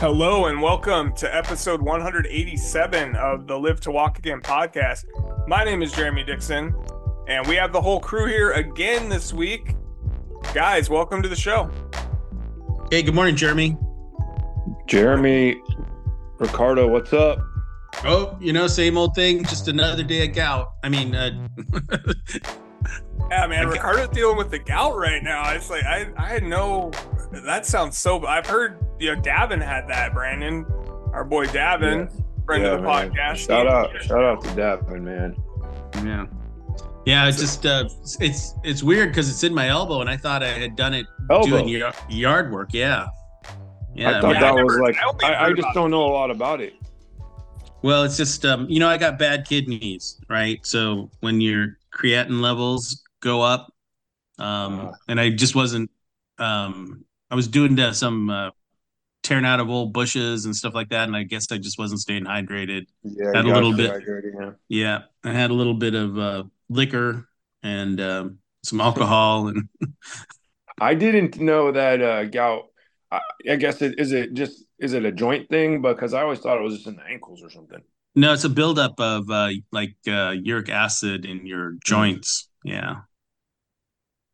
Hello and welcome to episode 187 of the Live to Walk Again podcast. My name is Jeremy Dixon, and we have the whole crew here again this week. Guys, welcome to the show. Hey, good morning, Jeremy. Jeremy, Ricardo, what's up? Oh, you know, same old thing, just another day of gout. I mean, uh, Yeah, man, Ricardo's dealing with the gout right now. It's like I, I had no. That sounds so. I've heard you know Davin had that. Brandon, our boy Davin, friend Yeah, of the man. podcast. Shout out, shout out to Davin, man. yeah, yeah. It's just uh, it's it's weird because it's in my elbow, and I thought I had done it Elbow. doing y- yard work. Yeah, yeah. I thought yeah, that I was never- like I I, I just don't know a lot about it. Well, it's just um, you know, I got bad kidneys, right? So when your creatinine levels go up, um, Uh. and I just wasn't, um, I was doing uh, some uh, tearing out of old bushes and stuff like that, and I guess I just wasn't staying hydrated. Yeah, Had a little bit. dehydrated, yeah. Yeah, I had a little bit of uh, liquor and um, some alcohol, and I didn't know that uh, gout. I, I guess it is it just is it a joint thing? Because I always thought it was just in the ankles or something. no, it's a buildup of uh, like uh, uric acid in your joints. Yeah.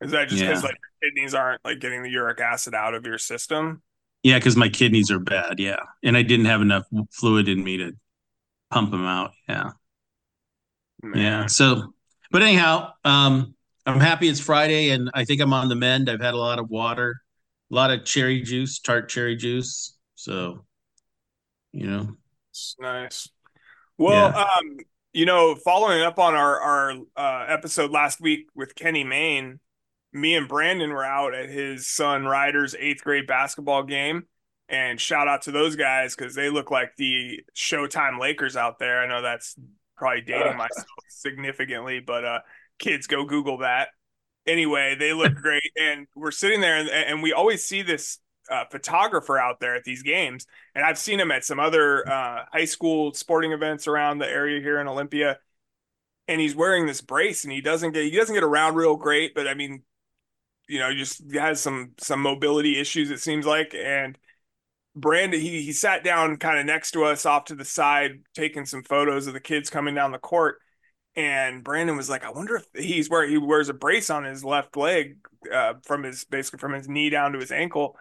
Is that just because Yeah. like your kidneys aren't like getting the uric acid out of your system? Yeah, because my kidneys are bad. Yeah, and I didn't have enough fluid in me to pump them out. Yeah, Man. yeah. So, but anyhow, um, I'm happy it's Friday, and I think I'm on the mend. I've had a lot of water, a lot of cherry juice, tart cherry juice. So, you know, It's nice. Well, Yeah. um, you know, following up on our our uh, episode last week with Kenny Mayne, me and Brandon were out at his son Ryder's eighth grade basketball game, and shout out to those guys because they look like the Showtime Lakers out there. I know that's probably dating myself significantly, but uh, kids go Google that. Anyway, they look great, and we're sitting there, and, and we always see this uh, photographer out there at these games, and I've seen him at some other uh, high school sporting events around the area here in Olympia. And he's wearing this brace, and he doesn't get he doesn't get around real great, but I mean, you know, just has some some mobility issues. It seems like, and Brandon he he sat down kind of next to us off to the side, taking some photos of the kids coming down the court. And Brandon was like, I wonder if he's where he wears a brace on his left leg, uh, from his basically from his knee down to his ankle.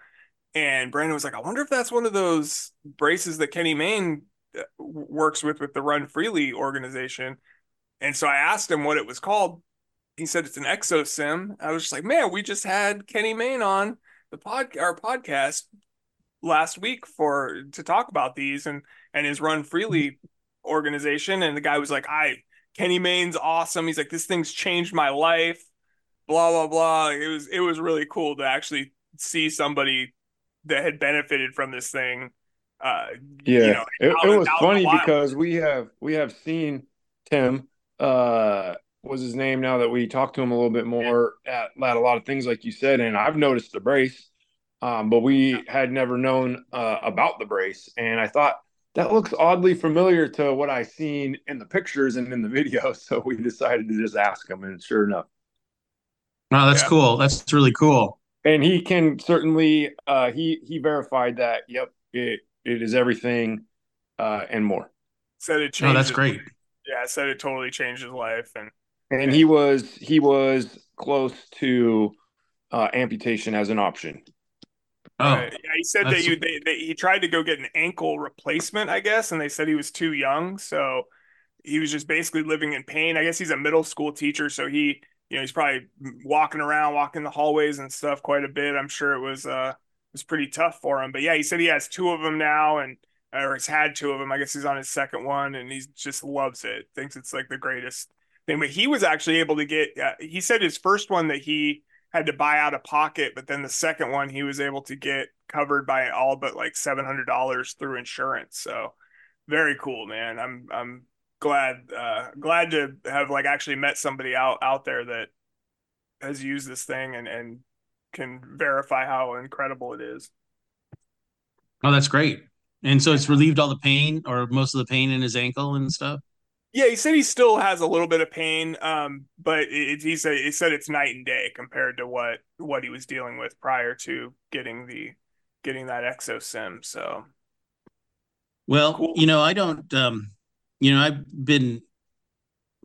And Brandon was like, I wonder if that's one of those braces that Kenny Mayne uh, works with with the Run Freely organization. And so I asked him what it was called. He said it's an ExoSym. I was just like, man, we just had Kenny Mayne on the pod our podcast last week for to talk about these and and his Run Freely organization. And the guy was like, I Kenny Mayne's awesome. He's like, this thing's changed my life. Blah blah blah. It was it was really cool to actually see somebody that had benefited from this thing. Uh, Yeah, you know, it, it was out in the funny because we have we have seen Tim. Uh, was his name now that we talked to him a little bit more at, at a lot of things like you said, and I've noticed the brace, um, but we had never known uh, about the brace, and I thought that looks oddly familiar to what I seen in the pictures and in the video, so we decided to just ask him, and sure enough, wow, that's Yeah. cool. That's really cool. and he can certainly uh, he he verified that. Yep, it it is everything uh, and more. said it changed Oh, that's great. Yeah, said it totally changed his life, and and he was he was close to uh, amputation as an option. Oh, Uh, yeah, he said that you they, they, he tried to go get an ankle replacement, I guess, and they said he was too young, so he was just basically living in pain. I guess he's a middle school teacher, so he you know he's probably walking around, walking the hallways and stuff quite a bit. I'm sure it was uh it was pretty tough for him, but yeah, he said he has two of them now, and or he's had two of them. I guess he's on his second one, and he just loves it. Thinks it's like the greatest thing. But he was actually able to get. Uh, he said his first one that he had to buy out of pocket, but then the second one he was able to get covered by all but like seven hundred dollars through insurance. So very cool, man. I'm I'm glad uh glad to have like actually met somebody out out there that has used this thing and and can verify how incredible it is. oh, that's great. And so it's relieved all the pain or most of the pain in his ankle and stuff. Yeah, he said he still has a little bit of pain, um, but it, it, he said he said it's night and day compared to what what he was dealing with prior to getting the getting that ExoSym. So Well, cool. you know, I don't. Um, you know, I've been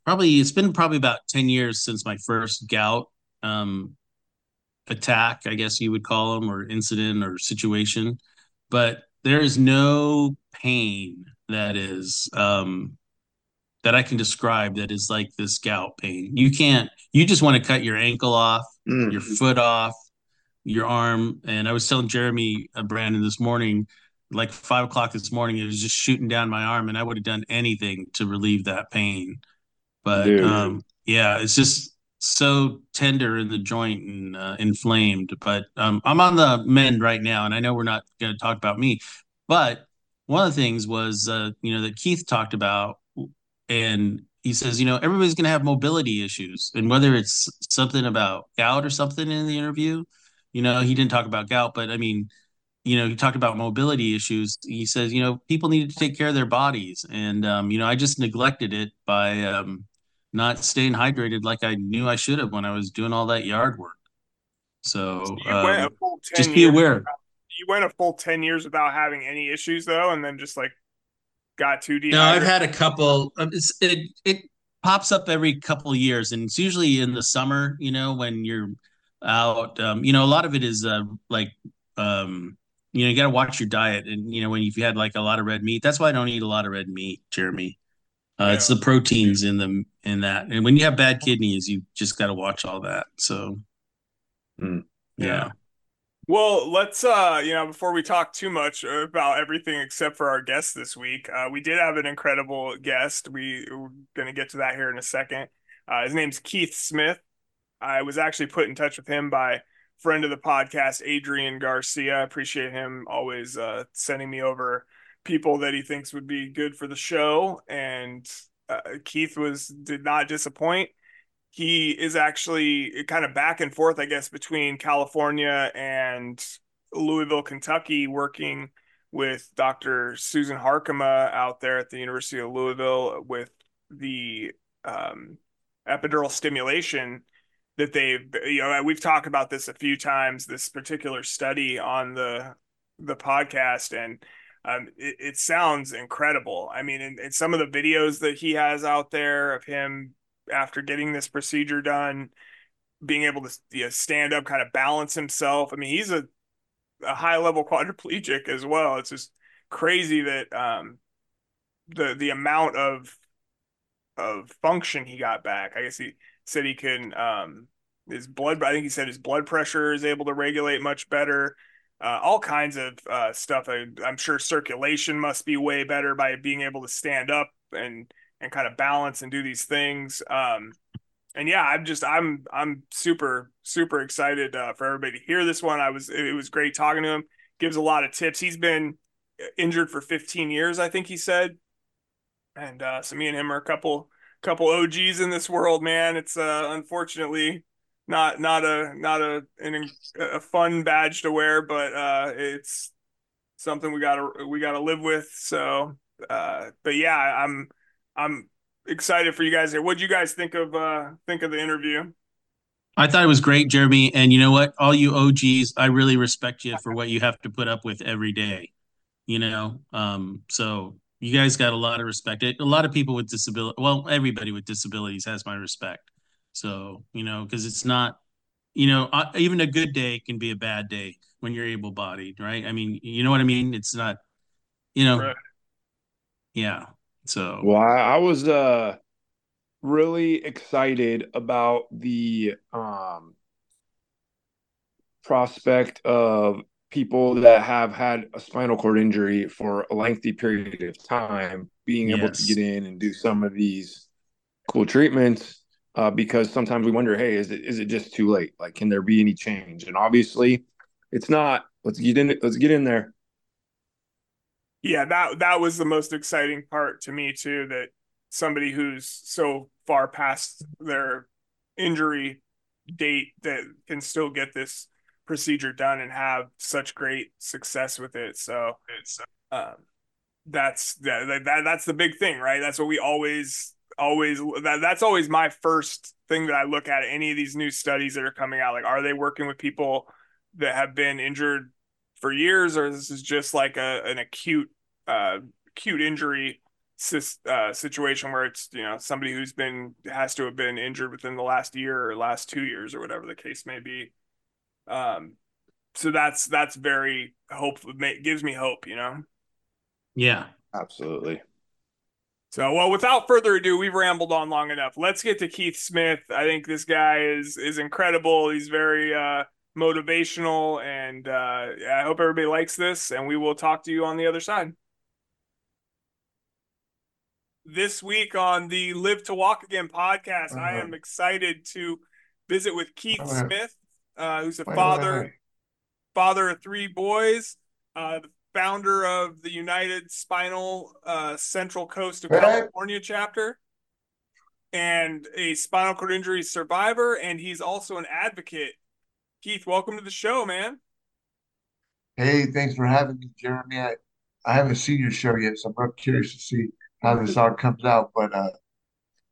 probably it's been probably about ten years since my first gout um, attack, I guess you would call them, or incident or situation. But there is no pain that is um, that I can describe that is like this gout pain. You can't. You just want to cut your ankle off, mm. your foot off, your arm. And I was telling Jeremy uh, Brandon this morning, like five o'clock this morning, it was just shooting down my arm, and I would have done anything to relieve that pain. But um, yeah, it's just so tender in the joint and uh, inflamed. But um, I'm on the mend right now, and I know we're not going to talk about me, but one of the things was uh, you know that Keith talked about, and he says you know everybody's going to have mobility issues, and whether it's something about gout or something in the interview, you know he didn't talk about gout, but I mean. You know, he talked about mobility issues. He says, you know, people needed to take care of their bodies, and um, you know, I just neglected it by um, not staying hydrated like I knew I should have when I was doing all that yard work. So, so um, just be aware. Without, you went a full 10 years without having any issues though, and then just like got too deep. No, I've had a couple. Um, it, it pops up every couple of years and it's usually in the summer, you know, when you're out, um, you know, a lot of it is uh, like, um, you know, you got to watch your diet. And, you know, when you've had like a lot of red meat, that's why I don't eat a lot of red meat, Jeremy. Uh, yeah. It's the proteins in them in that, and when you have bad kidneys, you just got to watch all that. So, mm. yeah. yeah. Well, let's uh, you know, before we talk too much about everything except for our guest this week, uh, we did have an incredible guest. We, we're going to get to that here in a second. Uh, his name's Keith Smith. I was actually put in touch with him by friend of the podcast, Adrian Garcia. I appreciate him always uh, sending me over people that he thinks would be good for the show, and uh, Keith was did not disappoint. He is actually kind of back and forth, I guess, between California and Louisville, Kentucky, working with Dr. Susan Harkema out there at the University of Louisville with the um, epidural stimulation that they've you know we've talked about this a few times this particular study on the the podcast and um, it, it, sounds incredible. I mean, in, some of the videos that he has out there of him after getting this procedure done, being able to you know, stand up, kind of balance himself. I mean, he's a, a high level quadriplegic as well. It's just crazy that um, the the amount of of function he got back. I guess he said he can um, his blood. I think he said his blood pressure is able to regulate much better uh, all kinds of uh, stuff. I, am sure circulation must be way better by being able to stand up and and kind of balance and do these things. Um, and yeah, I'm just I'm I'm super super excited uh, for everybody to hear this one. I was it was great talking to him. Gives a lot of tips. He's been injured for 15 years, I think he said. And uh, so me and him are a couple couple OGs in this world, man. It's uh, unfortunately not not a not a an, a fun badge to wear, but uh, it's something we gotta we gotta live with. So, uh, but yeah, I'm I'm excited for you guys here. What do you guys think of uh, think of the interview? I thought it was great, Jeremy. And you know what? All you OGs, I really respect you for what you have to put up with every day. You know, um, so you guys got a lot of respect. A lot of people with disability, well, everybody with disabilities has my respect. So, you know, because it's not, you know, uh, even a good day can be a bad day when you're able bodied, right? I mean, you know what I mean? It's not, you know, right. yeah. So, well, I, I was uh really excited about the um prospect of people that have had a spinal cord injury for a lengthy period of time being yes. able to get in and do some of these cool treatments uh, because sometimes we wonder, hey, is it is it just too late? Like, can there be any change? And obviously, it's not. Let's get in. Let's get in there. Yeah, that that was the most exciting part to me too. That somebody who's so far past their injury date that can still get this procedure done and have such great success with it. So it's um, that's that, that that's the big thing, right? That's what we always always that, that's always my first thing that I look at any of these new studies that are coming out. Like, are they working with people that have been injured for years, or this is just like a an acute uh, acute injury uh, situation where it's you know somebody who's been has to have been injured within the last year or last two years or whatever the case may be. Um, so that's that's very hopeful. Gives me hope, you know. Yeah, absolutely. So, well, without further ado, we've rambled on long enough. Let's get to Keith Smith. I think this guy is is incredible. He's very uh, motivational, and uh, I hope everybody likes this. And we will talk to you on the other side. This week on the Live to Walk Again podcast, uh-huh. I am excited to visit with Keith uh-huh. Smith, uh, who's a father, father of three boys, uh, the founder of the United Spinal uh, Central Coast of California chapter, and a spinal cord injury survivor. And he's also an advocate. Keith, welcome to the show, man. Hey, thanks for having me, Jeremy. I, I haven't seen your show yet, so I'm real curious to see how this all comes out. But uh,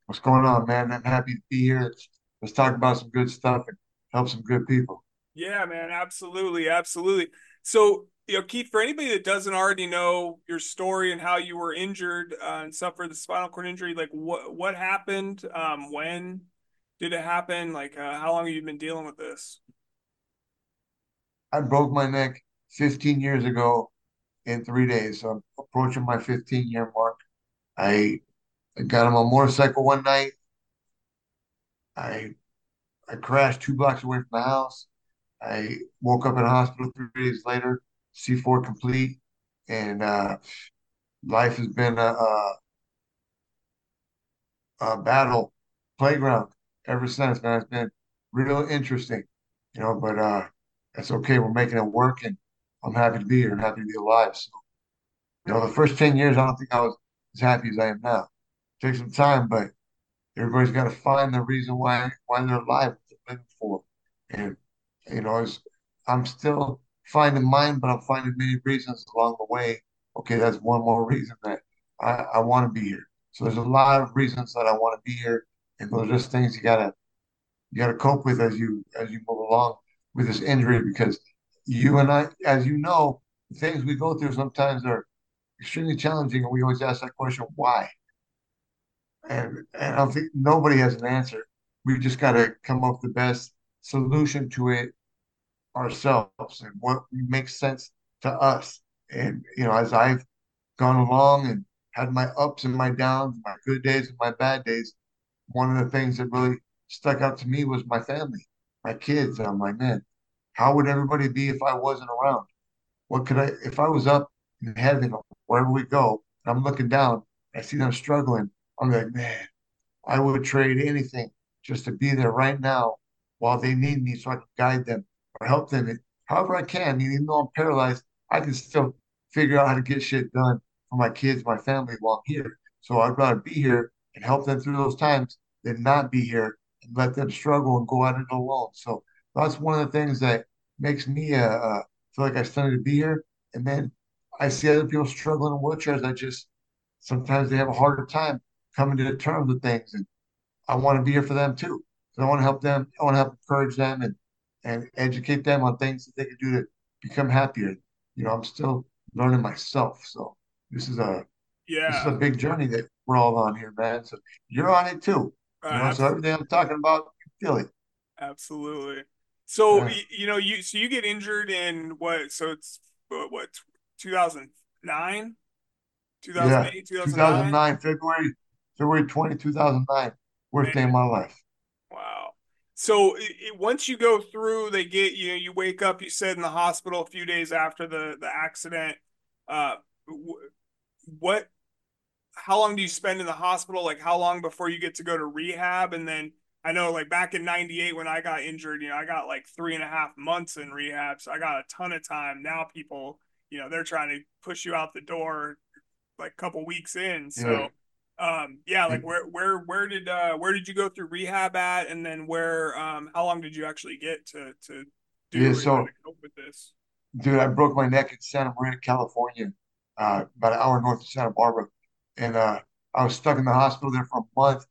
what's going on, man? I'm happy to be here. Let's, let's talk about some good stuff and help some good people. Yeah, man, absolutely, absolutely. So you know, Keith, for anybody that doesn't already know your story and how you were injured uh, and suffered the spinal cord injury, like what what happened? Um, when did it happen? Like, uh, how long have you been dealing with this? I broke my neck 15 years ago in three days. So I'm approaching my 15 year mark. I, I got on a motorcycle one night. I I crashed two blocks away from the house. I woke up in a hospital three days later C4 complete, and uh, life has been a, a, a battle playground ever since. Man, it's been real interesting, you know. But uh, that's okay. We're making it work, and I'm happy to be here and happy to be alive. So, you know, the first ten years, I don't think I was as happy as I am now. It takes some time, but everybody's got to find the reason why why they're alive, what they're living for, and you know, I'm still finding mine, but I'm finding many reasons along the way. Okay, that's one more reason that I, I want to be here. So there's a lot of reasons that I want to be here, and those are just things you gotta you gotta cope with as you as you move along with this injury because you and I, as you know, the things we go through sometimes are extremely challenging, and we always ask that question, why? And and I don't think nobody has an answer. We've just got to come up with the best solution to it ourselves and what makes sense to us. And you know, as I've gone along and had my ups and my downs, my good days and my bad days, one of the things that really stuck out to me was my family, my kids. And I'm like, man, how would everybody be if I wasn't around? What could I, if I was up in heaven, wherever we go, and I'm looking down, I see them struggling. I'm like, man, I would trade anything just to be there right now while they need me so I can guide them or help them however I can. Even though I'm paralyzed, I can still figure out how to get shit done for my kids, my family while I'm here. So I'd rather be here and help them through those times than not be here let them struggle and go at it alone. So that's one of the things that makes me uh, uh, feel like I started to be here. And then I see other people struggling in wheelchairs. I just sometimes they have a harder time coming to terms with things, and I want to be here for them too. So I want to help them. I want to help encourage them and and educate them on things that they can do to become happier. You know, I'm still learning myself. So this is a yeah, this is a big journey that we're all on here, man. So you're on it too. You know, so everything I'm talking about, it. Absolutely. So yeah. you know, you so you get injured in what? So it's what 2009, 2008, yeah. 2009? 2009 February February 20, 2009. Worst day of my life. Wow. So it, once you go through, they get you. You wake up. You said in the hospital a few days after the the accident. Uh, what? How long do you spend in the hospital? Like how long before you get to go to rehab? And then I know, like back in '98 when I got injured, you know, I got like three and a half months in rehab, so I got a ton of time. Now people, you know, they're trying to push you out the door like a couple weeks in. So. Yeah um yeah like where where where did uh where did you go through rehab at and then where um how long did you actually get to to do yeah, so, with this dude i broke my neck in santa maria california uh about an hour north of santa barbara and uh i was stuck in the hospital there for a month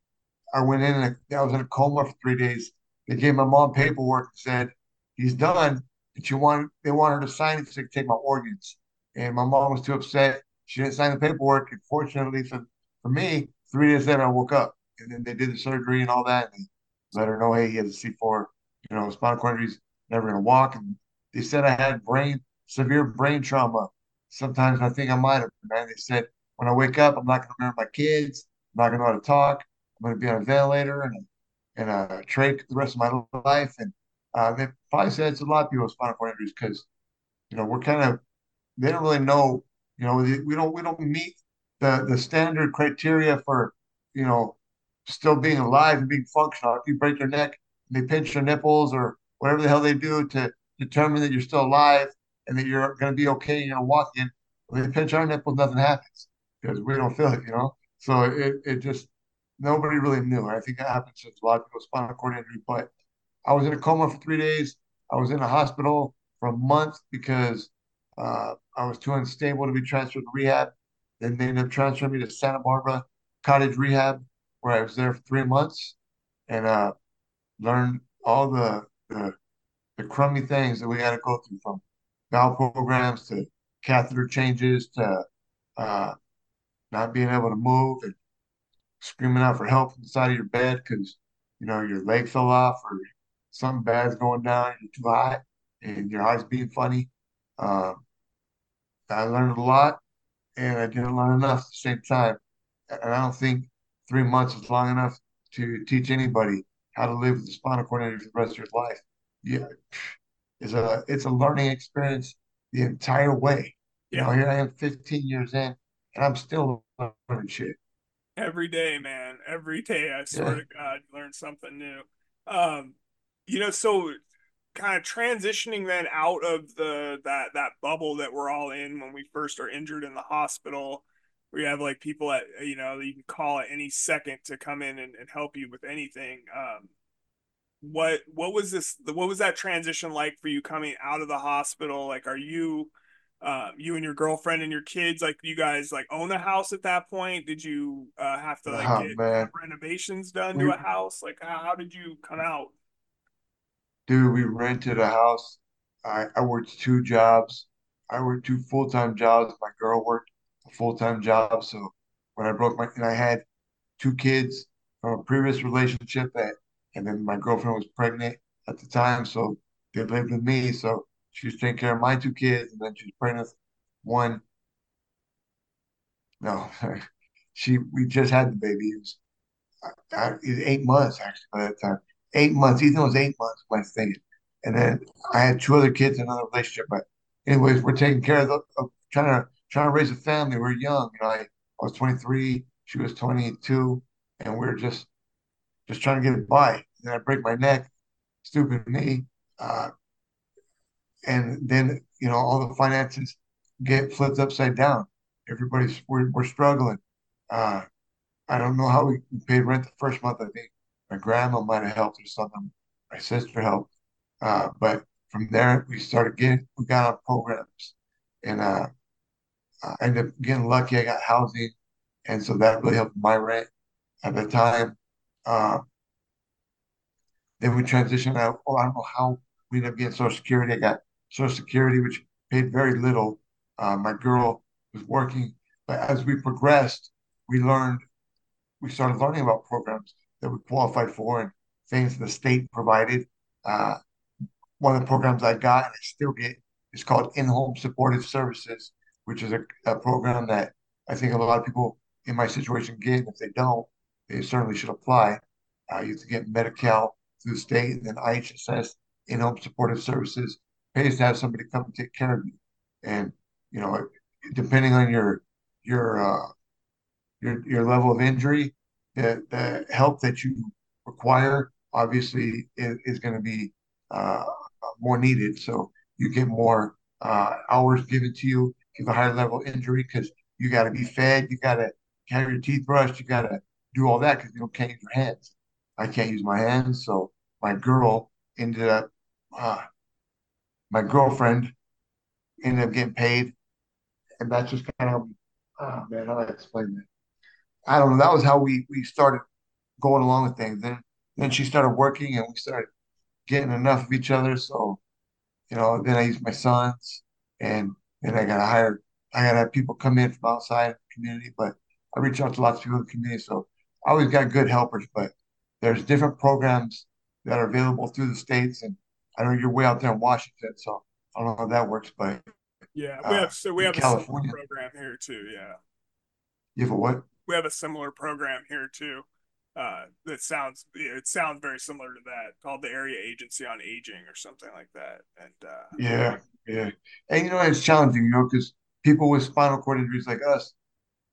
i went in and i was in a coma for three days they gave my mom paperwork and said he's done but you want they want her to sign it they take my organs and my mom was too upset she didn't sign the paperwork. And fortunately for, for me, three days later, I woke up and then they did the surgery and all that. And let her know, hey, he has a C4, you know, spinal cord injury. never going to walk. And they said I had brain, severe brain trauma. Sometimes I think I might have, man. They said, when I wake up, I'm not going to remember my kids. I'm not going to know how to talk. I'm going to be on a ventilator and a, and a trach the rest of my life. And uh, they probably said it's a lot of people with spinal cord injuries because, you know, we're kind of, they don't really know, you know, we don't, we don't meet the, the standard criteria for, you know, still being alive and being functional. If you break your neck, and they pinch your nipples or whatever the hell they do to determine that you're still alive and that you're going to be okay and you're going to walk in. When they pinch our nipples, nothing happens because we don't feel it, you know? So it, it just, nobody really knew. I think that happens since a lot of people spinal cord injury. But I was in a coma for three days. I was in a hospital for a month because uh, I was too unstable to be transferred to rehab. Then they ended up transferring me to Santa Barbara Cottage Rehab, where I was there for three months and uh, learned all the, the, the crummy things that we had to go through from bowel programs to catheter changes to uh, not being able to move and screaming out for help inside of your bed because you know your leg fell off or something bad's going down, you're too hot, and your eyes being funny. Um, I learned a lot, and I didn't learn enough at the same time. And I don't think three months is long enough to teach anybody how to live with a spinal cord injury for the rest of your life. Yeah, it's a it's a learning experience the entire way. You know, here I am 15 years in, and I'm still learning shit. Every day, man. Every day, I swear yeah. to God, learn something new. Um, you know, so kind of transitioning then out of the that that bubble that we're all in when we first are injured in the hospital where you have like people at you know you can call at any second to come in and, and help you with anything um what what was this what was that transition like for you coming out of the hospital like are you uh, you and your girlfriend and your kids like you guys like own a house at that point? Did you uh, have to like oh, get renovations done we, to a house? Like how, how did you come out? Dude we rented a house. I i worked two jobs. I worked two full-time jobs. My girl worked a full-time job. So when i broke my and i had two kids from a previous relationship that and then my girlfriend was pregnant at the time, so they lived with me. So she was taking care of my two kids, and then she was pregnant with one. No, she we just had the baby. It was, I, it was eight months actually by that time. Eight months. Ethan was eight months when I was thinking, and then I had two other kids in another relationship. But anyways, we're taking care of, the, of trying to trying to raise a family. We're young, you know. I, I was 23, she was 22, and we we're just just trying to get it by then I break my neck, stupid me. Uh, and then, you know, all the finances get flipped upside down. Everybody's, we're, we're struggling. Uh, I don't know how we paid rent the first month. I think my grandma might have helped or something. My sister helped. Uh, but from there, we started getting, we got on programs. And uh, I ended up getting lucky. I got housing. And so that really helped my rent at the time. Uh, then we transitioned out. Oh, I don't know how we ended up getting Social Security. I got Social Security, which paid very little. Uh, my girl was working, but as we progressed, we learned, we started learning about programs that we qualified for and things the state provided. Uh, one of the programs I got and I still get is called In-Home Supportive Services, which is a, a program that I think a lot of people in my situation get. And if they don't, they certainly should apply. Uh, you have to get Medi-Cal through the state, and then IHSS in-home supportive services pays to have somebody come and take care of you. And you know, depending on your your uh, your your level of injury, the the help that you require obviously is, is going to be uh, more needed. So you get more uh, hours given to you. If you have a higher level injury, because you got to be fed, you got to have your teeth brushed, you got to do all that because you don't can't use your hands. I can't use my hands. So my girl ended up, uh, my girlfriend ended up getting paid. And that's just kind of, oh uh, man, how do I explain that? I don't know. That was how we, we started going along with things. Then, then she started working and we started getting enough of each other. So, you know, then I used my sons and then I got higher, I gotta have people come in from outside the community, but I reach out to lots of people in the community. So I always got good helpers, but there's different programs that are available through the states. And I know you're way out there in Washington, so I don't know how that works, but yeah, we have so we have a California, similar program here too. Yeah, you have a what? we have a similar program here too. Uh, that sounds it sounds very similar to that called the Area Agency on Aging or something like that. And uh, Yeah, yeah. And you know, it's challenging, you know, because people with spinal cord injuries like us,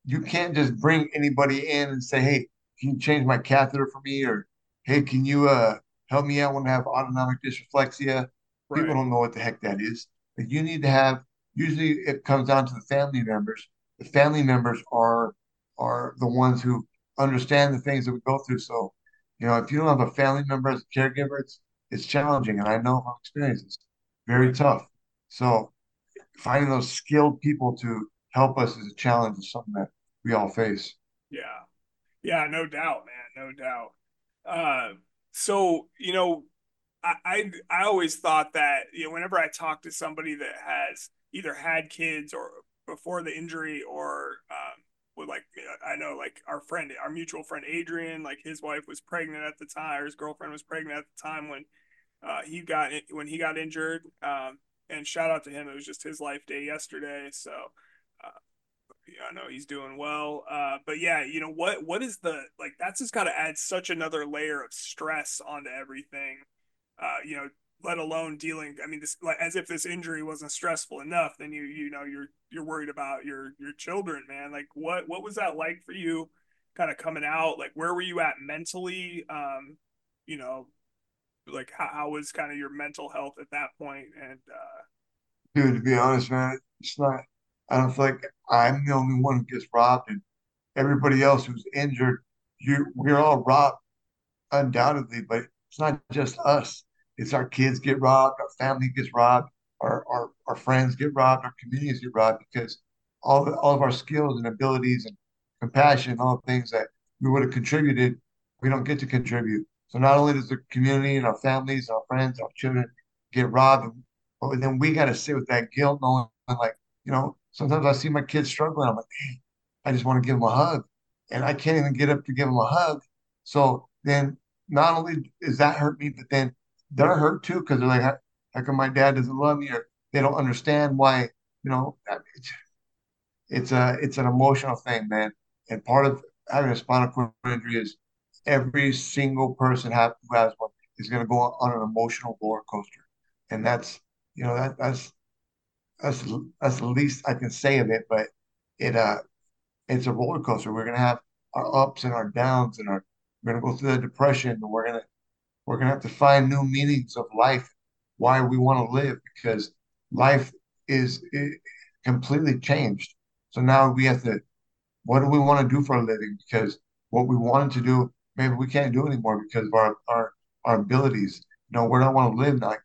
you can't just bring anybody in and say, "Hey, can you change my catheter for me?" or "Hey, can you uh help me out when I have autonomic dysreflexia?" People don't know what the heck that is. But you need to have. Usually, it comes down to the family members. The family members are are the ones who understand the things that we go through. So, you know, if you don't have a family member as a caregiver, it's it's challenging, and I know from experience, it's very tough. So, finding those skilled people to help us is a challenge, is something that we all face. yeah, yeah, no doubt, man, no doubt. Uh, so you know, I, I I always thought that you know whenever I talk to somebody that has either had kids or before the injury or um, with like I know like our friend our mutual friend Adrian like his wife was pregnant at the time or his girlfriend was pregnant at the time when uh, he got when he got injured um, and shout out to him. It was just his life day yesterday. So uh, yeah, I know he's doing well. Uh, but yeah, you know what? What is the like? That's just got to add such another layer of stress onto everything. Uh, you know, let alone dealing. I mean, this like as if this injury wasn't stressful enough. Then you you know you're you're worried about your your children, man. Like what what was that like for you? Kind of coming out. Like where were you at mentally? Um, you know, like how, how was kind of your mental health at that point? And uh, Dude, to be honest, man, it's not. I don't feel like I'm the only one who gets robbed, and everybody else who's injured, you we're all robbed undoubtedly, but it's not just us. It's our kids get robbed, our family gets robbed, our our, our friends get robbed, our communities get robbed because all all of our skills and abilities and compassion, all the things that we would have contributed, we don't get to contribute. So not only does the community and our families, our friends, our children get robbed, but then we got to sit with that guilt, knowing like, you know, sometimes I see my kids struggling. I'm like, hey, I just want to give them a hug, and I can't even get up to give them a hug. So then not only is that hurt me, but then they're hurt too because they're like, how, how come my dad doesn't love me or they don't understand why, you know, it's, it's a it's an emotional thing, man. And part of having a spinal cord injury is every single person have, who has one is going to go on an emotional roller coaster, and that's you know that that's that's that's the least I can say of it. But it uh it's a roller coaster. We're to have our ups and our downs, and our we're to go through the depression, and we're gonna we're gonna have to find new meanings of life, why we want to live, because life is completely changed. So now we have to, what do we want to do for a living? Because what we wanted to do, maybe we can't do anymore because of our our our abilities. You know, where do I want to live? Like,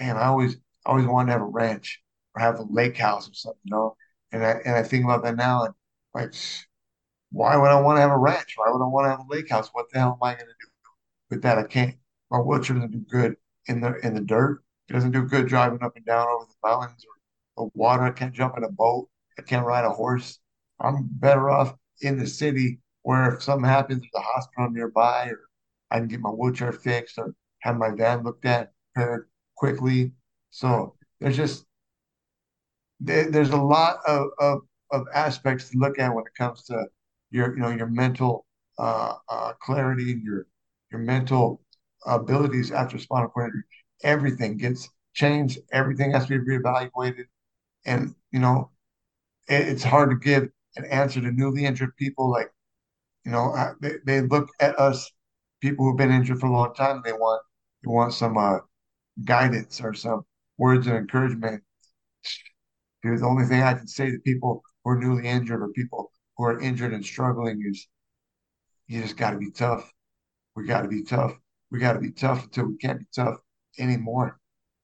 man, I always I always wanted to have a ranch or have a lake house or something, you know. And I and I think about that now, and like, why would I want to have a ranch? Why would I want to have a lake house? What the hell am I going to do? with that. I can't. My wheelchair doesn't do good in the in the dirt. It doesn't do good driving up and down over the mountains or the water. I can't jump in a boat. I can't ride a horse. I'm better off in the city where if something happens, there's a hospital nearby, or I can get my wheelchair fixed or have my van looked at, repaired quickly. So there's just there, there's a lot of, of of aspects to look at when it comes to your you know your mental uh, uh, clarity, your your mental abilities after spinal cord injury. Everything gets changed. Everything has to be reevaluated, and you know it, it's hard to give an answer to newly injured people. Like you know they, they look at us people who've been injured for a long time. They want they want some uh, guidance or some words of encouragement The only thing I can say to people who are newly injured or people who are injured and struggling is you just got to be tough. We got to be tough. We got to be tough until we can't be tough anymore.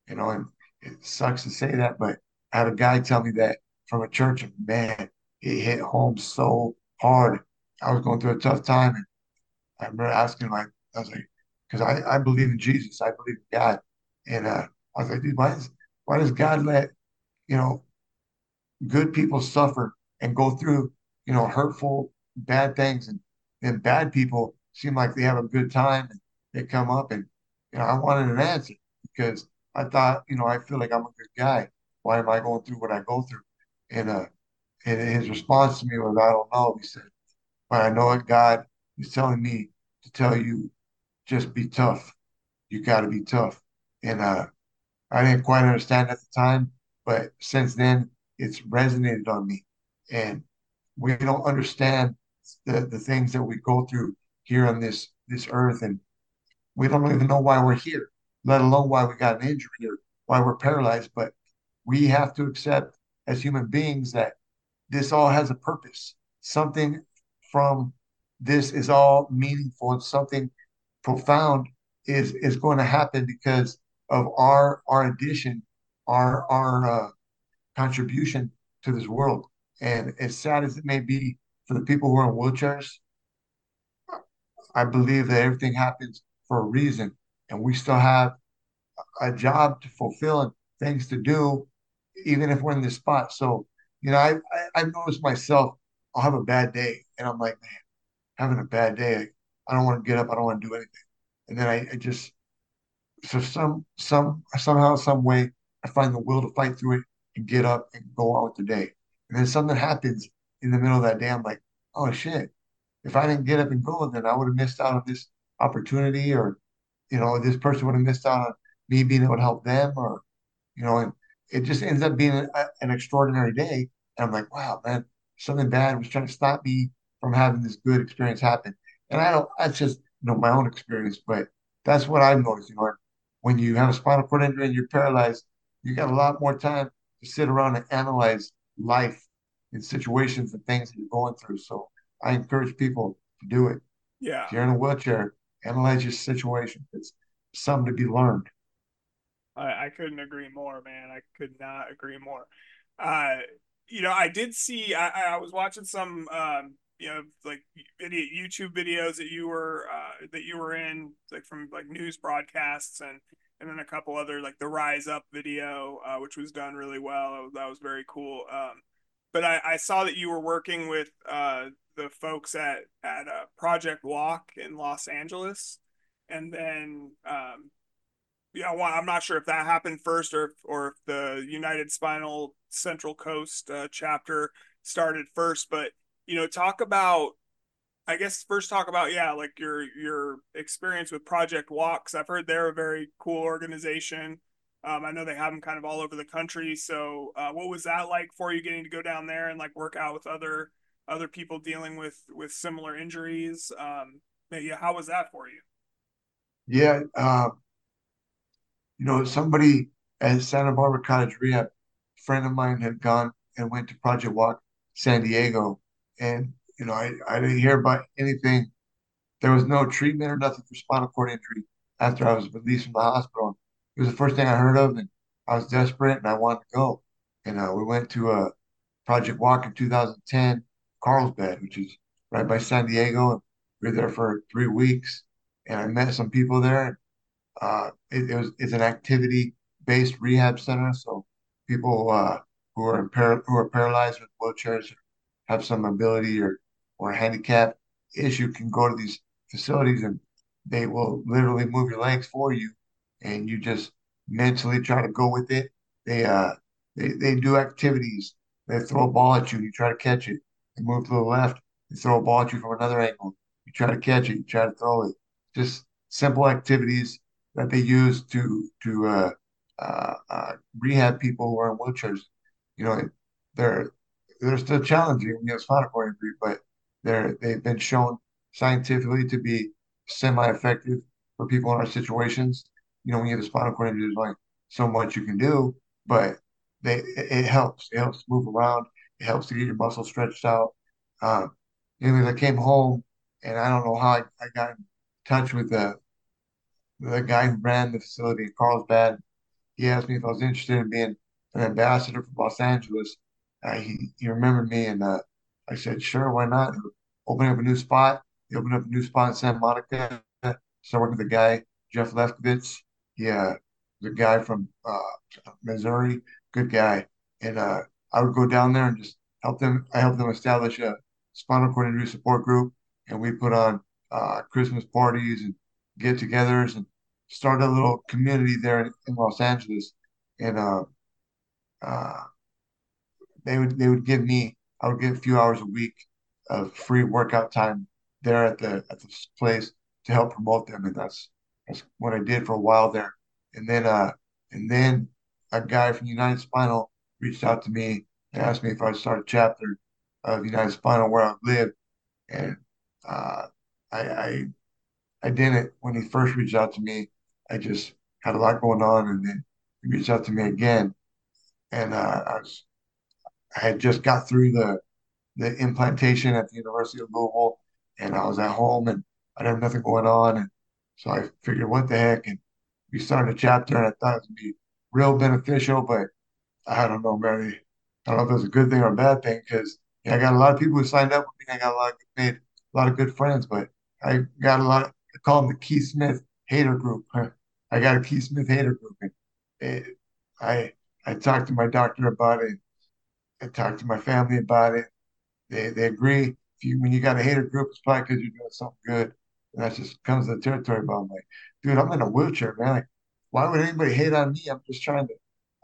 You know, and it sucks to say that, but I had a guy tell me that from a church, and man, it hit home so hard. I was going through a tough time, and I remember asking like, I was like, because I, I believe in Jesus, I believe in God, and uh, I was like, dude, why does why does God let you know good people suffer and go through, you know, hurtful, bad things, and then bad people seem like they have a good time and they come up and you know, I wanted an answer because I thought, you know, I feel like I'm a good guy. Why am I going through what I go through? And uh, and his response to me was, I don't know. He said, but I know what God is telling me to tell you, just be tough. You got to be tough. And uh, I didn't quite understand at the time, but since then, it's resonated on me. And we don't understand the, the things that we go through here on this this earth, and we don't even know why we're here, let alone why we got an injury or why we're paralyzed. But we have to accept as human beings that this all has a purpose. Something from this is all meaningful and something profound is is going to happen because of our our addition, our our uh, contribution to this world. And as sad as it may be for the people who are in wheelchairs, I believe that everything happens for a reason, and we still have a job to fulfill and things to do, even if we're in this spot. So, you know, I, I I've noticed myself. I'll have a bad day, and I'm like, man, having a bad day. I don't want to get up. I don't want to do anything. And then I, I just so some some somehow some way I find the will to fight through it and get up and go on with the day. And then something happens in the middle of that day. I'm like, oh shit! If I didn't get up and go, then I would have missed out on this opportunity, or you know, this person would have missed out on me being able to help them, or you know, and it just ends up being a, an extraordinary day. And I'm like, wow, man, something bad was trying to stop me from having this good experience happen. And I don't, that's just, you know, my own experience, but that's what I've noticed, you know, when you have a spinal cord injury and you're paralyzed, you got a lot more time to sit around and analyze life and situations and things that you're going through. So I encourage people to do it. Yeah. If you're in a wheelchair, analyze your situation. It's something to be learned. I, I couldn't agree more, man. I could not agree more. Uh, you know, I did see. I, I was watching some, um, you know, like video, YouTube videos that you were uh, that you were in, like from like news broadcasts, and and then a couple other like the Rise Up video, uh, which was done really well. That was very cool. Um, but I, I saw that you were working with uh, the folks at at uh, Project Walk in Los Angeles, and then um, yeah, well, I'm not sure if that happened first or or if the United Spinal Central Coast uh, chapter started first. But you know, talk about, I guess first talk about yeah, like your your experience with Project Walks. I've heard they're a very cool organization. Um, I know they have them kind of all over the country. So, uh, what was that like for you getting to go down there and like work out with other other people dealing with with similar injuries? Um, yeah, how was that for you? Yeah, uh, you know, somebody at Santa Barbara Cottage Rehab, friend of mine had gone and went to Project Walk San Diego. And, you know, I, I didn't hear about anything. There was no treatment or nothing for spinal cord injury after I was released from the hospital. It was the first thing I heard of, and I was desperate and I wanted to go. And uh, we went to a Project Walk in 2010, Carlsbad, which is right by San Diego. We were there for three weeks, and I met some people there. Uh, it, it, was it's an activity based rehab center, so people uh, who are impaired, who are paralyzed with wheelchairs, have some ability or or a handicap issue, can go to these facilities and they will literally move your legs for you, and you just mentally try to go with it. They uh they, they do activities. They throw a ball at you, you try to catch it. They move to the left, they throw a ball at you from another angle. You try to catch it, you try to throw it. Just simple activities that they use to to uh, uh, uh, rehab people who are in wheelchairs. You know, they're they're still challenging when you have spinal cord injury, but they're they've been shown scientifically to be semi-effective for people in our situations. You know, when you have a spinal cord injury, there's like so much you can do, but they it helps. It helps move around. It helps to get your muscles stretched out. Um, anyways, I came home and I don't know how I, I got in touch with the the guy who ran the facility in Carlsbad, he asked me if I was interested in being an ambassador for Los Angeles. Uh, he, he remembered me, and uh, I said, sure, why not? Opening up a new spot. He opened up a new spot in Santa Monica. Started working with the guy, Jeff Lefkowitz. Yeah, the guy from uh, Missouri, good guy. And uh, I would go down there and just help them. I helped them establish a spinal cord injury support group, and we put on uh, Christmas parties and get-togethers and start a little community there in, in Los Angeles. And uh, uh, they would they would give me I would get a few hours a week of free workout time there at the at this place to help promote them, and that's that's what I did for a while there. And then uh and then a guy from United Spinal reached out to me and asked me if I'd start a chapter of United Spinal where I live, and uh, I, I I didn't when he first reached out to me. I just had a lot going on, and then he reached out to me again, and uh, I was I had just got through the the implantation at the University of Louisville, and I was at home and I had nothing going on, and so I figured, what the heck, and we started a chapter, and I thought it would be real beneficial, but I don't know, man. I don't know if it was a good thing or a bad thing because yeah, I got a lot of people who signed up with me. I got a lot of made a lot of good friends, but I got a lot. Of, I call them the Keith Smith hater group. I got a Keith Smith hater group, and it, I I talked to my doctor about it. I talked to my family about it. They they agree. If you when you got a hater group, it's probably because you're doing something good. And that just comes to the territory. But I'm like, dude, I'm in a wheelchair, man. Like, why would anybody hate on me? I'm just trying to.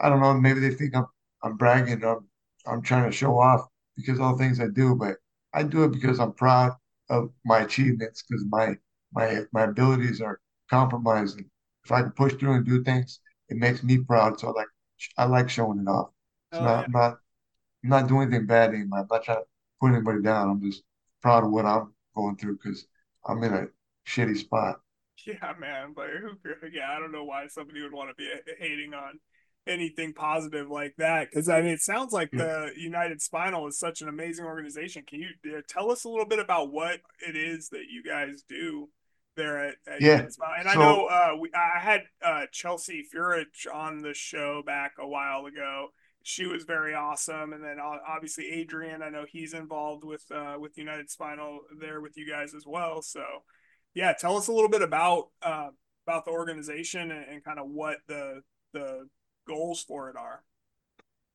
I don't know. Maybe they think I'm I'm bragging. I'm I'm trying to show off because all the things I do. But I do it because I'm proud of my achievements because my my my abilities are compromised. And if I can push through and do things, it makes me proud. So like I like showing it off. It's oh, not yeah. not I'm not doing anything bad anymore. I'm not trying to put anybody down. I'm just proud of what I'm going through because I'm in a shitty spot. Yeah, man. But? Yeah, I don't know why somebody would want to be hating on anything positive like that because I mean it sounds like the United Spinal is such an amazing organization. Can you tell us a little bit about what it is that you guys do there at, at yeah. And so, I know uh, we, I had uh, Chelsea Furich on the show back a while ago, she was very awesome. And then obviously Adrian, I know he's involved with uh, with United Spinal there with you guys as well. So yeah, tell us a little bit about uh, about the organization and, and kind of what the the goals for it are.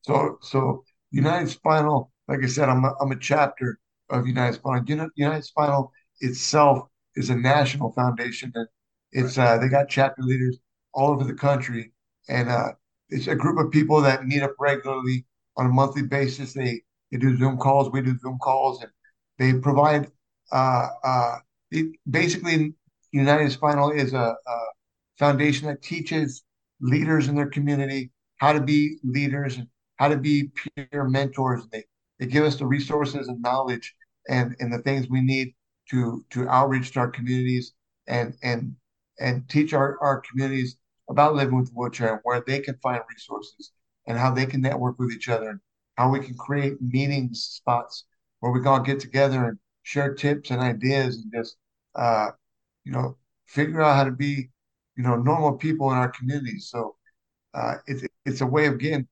So so United Spinal, like I said, I'm a, I'm a chapter of United Spinal. United Spinal itself is a national foundation, and it's uh, they got chapter leaders all over the country, and uh, it's a group of people that meet up regularly on a monthly basis. They they do Zoom calls. We do Zoom calls, and they provide. Uh, uh, it, basically, United Spinal is a, a foundation that teaches leaders in their community how to be leaders and how to be peer mentors. They they give us the resources and knowledge and and the things we need to to outreach to our communities and and and teach our, our communities about living with wheelchair and where they can find resources and how they can network with each other and how we can create meeting spots where we can all get together and share tips and ideas and just uh, you know figure out how to be you know normal people in our communities so uh, it's it's a way of getting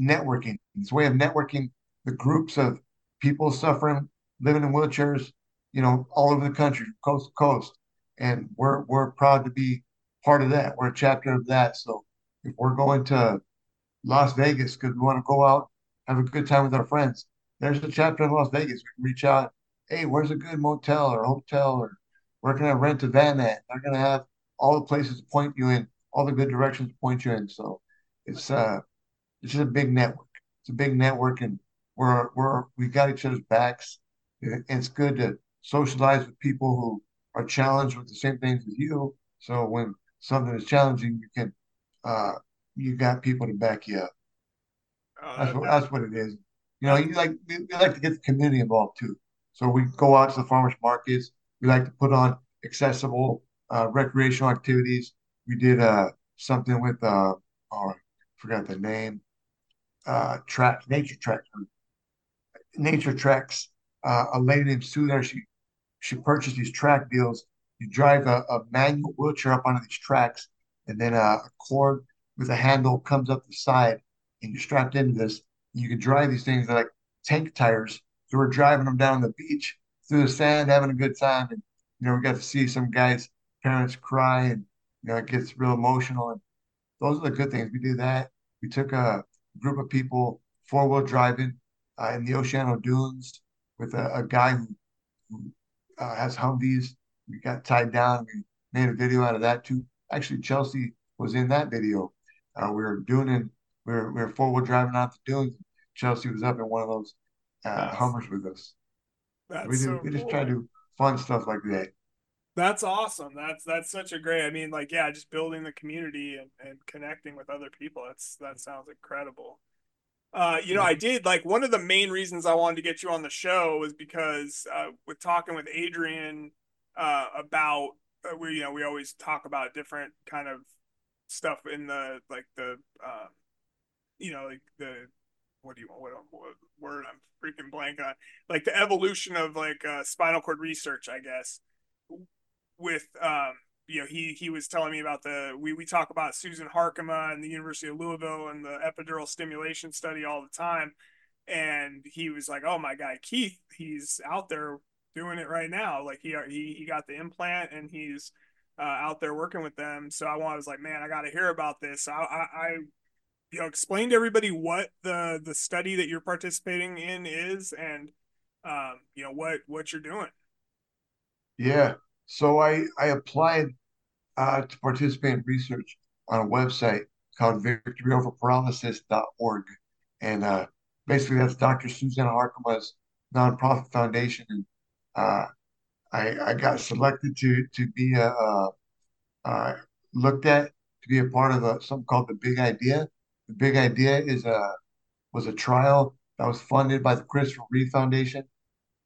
networking. It's a way of networking the groups of people suffering living in wheelchairs you know all over the country coast to coast. And we're we're proud to be part of that. We're a chapter of that. So if we're going to Las Vegas because we want to go out, have a good time with our friends, there's a chapter in Las Vegas. We can reach out. Hey, where's a good motel or hotel or where can I rent a van at? They're going to have all the places to point you in, all the good directions to point you in. So it's uh, it's just a big network. It's a big network, and we're we're we got each other's backs. It's good to socialize with people who are challenged with the same things as you. So when something is challenging, you can uh, you got people to back you up. Oh, that's what that's what it is. You know, you like we, like to get the community involved too. So we go out to the farmers markets. We like to put on accessible uh, recreational activities. We did uh, something with uh, oh, I forgot the name. Uh, track nature tracks. Nature tracks. Uh, a lady named Sue there. She she purchased these track deals you drive a, a manual wheelchair up onto these tracks, and then a, a cord with a handle comes up the side, and you're strapped into this. You can drive these things like tank tires. So we're driving them down the beach through the sand, having a good time. And you know, we got to see some guys' parents cry, and you know, it gets real emotional. And those are the good things. We do that. We took a group of people four wheel driving uh, in the Oceano Dunes with a, a guy who, who uh, has Humvees. We got tied down. We made a video out of that too. Actually, Chelsea was in that video. Uh, we were doing it. We were, we were four wheel driving out the dunes. Chelsea was up in one of those uh, Hummers with us. That's we do, so we just cool. try to do fun stuff like that. That's awesome. That's that's such a great. I mean, like, yeah, just building the community and, and connecting with other people. That's that sounds incredible. Uh, you know, I did like one of the main reasons I wanted to get you on the show was because uh, with talking with Adrian uh, about uh, we you know we always talk about different kind of stuff in the like the uh, you know like the what do you what, what word I'm freaking blank on? Like the evolution of like uh, spinal cord research, I guess. With um you know he he was telling me about the we we talk about Susan Harkema and the University of Louisville and the epidural stimulation study all the time. And he was like oh my guy Keith he's out there doing it right now like he he he got the implant and he's uh, out there working with them so I was like man I got to hear about this I, I I you know explain to everybody what the the study that you're participating in is and um you know what what you're doing Yeah. So I I applied uh, to participate in research on a website called victoryoverparalysis.org. And uh, basically, that's Dr. Susanna Harkema's nonprofit foundation. And uh, I, I got selected to to be a, uh, looked at to be a part of a, something called the Big Idea. The Big Idea is a was a trial that was funded by the Christopher Reeve Foundation,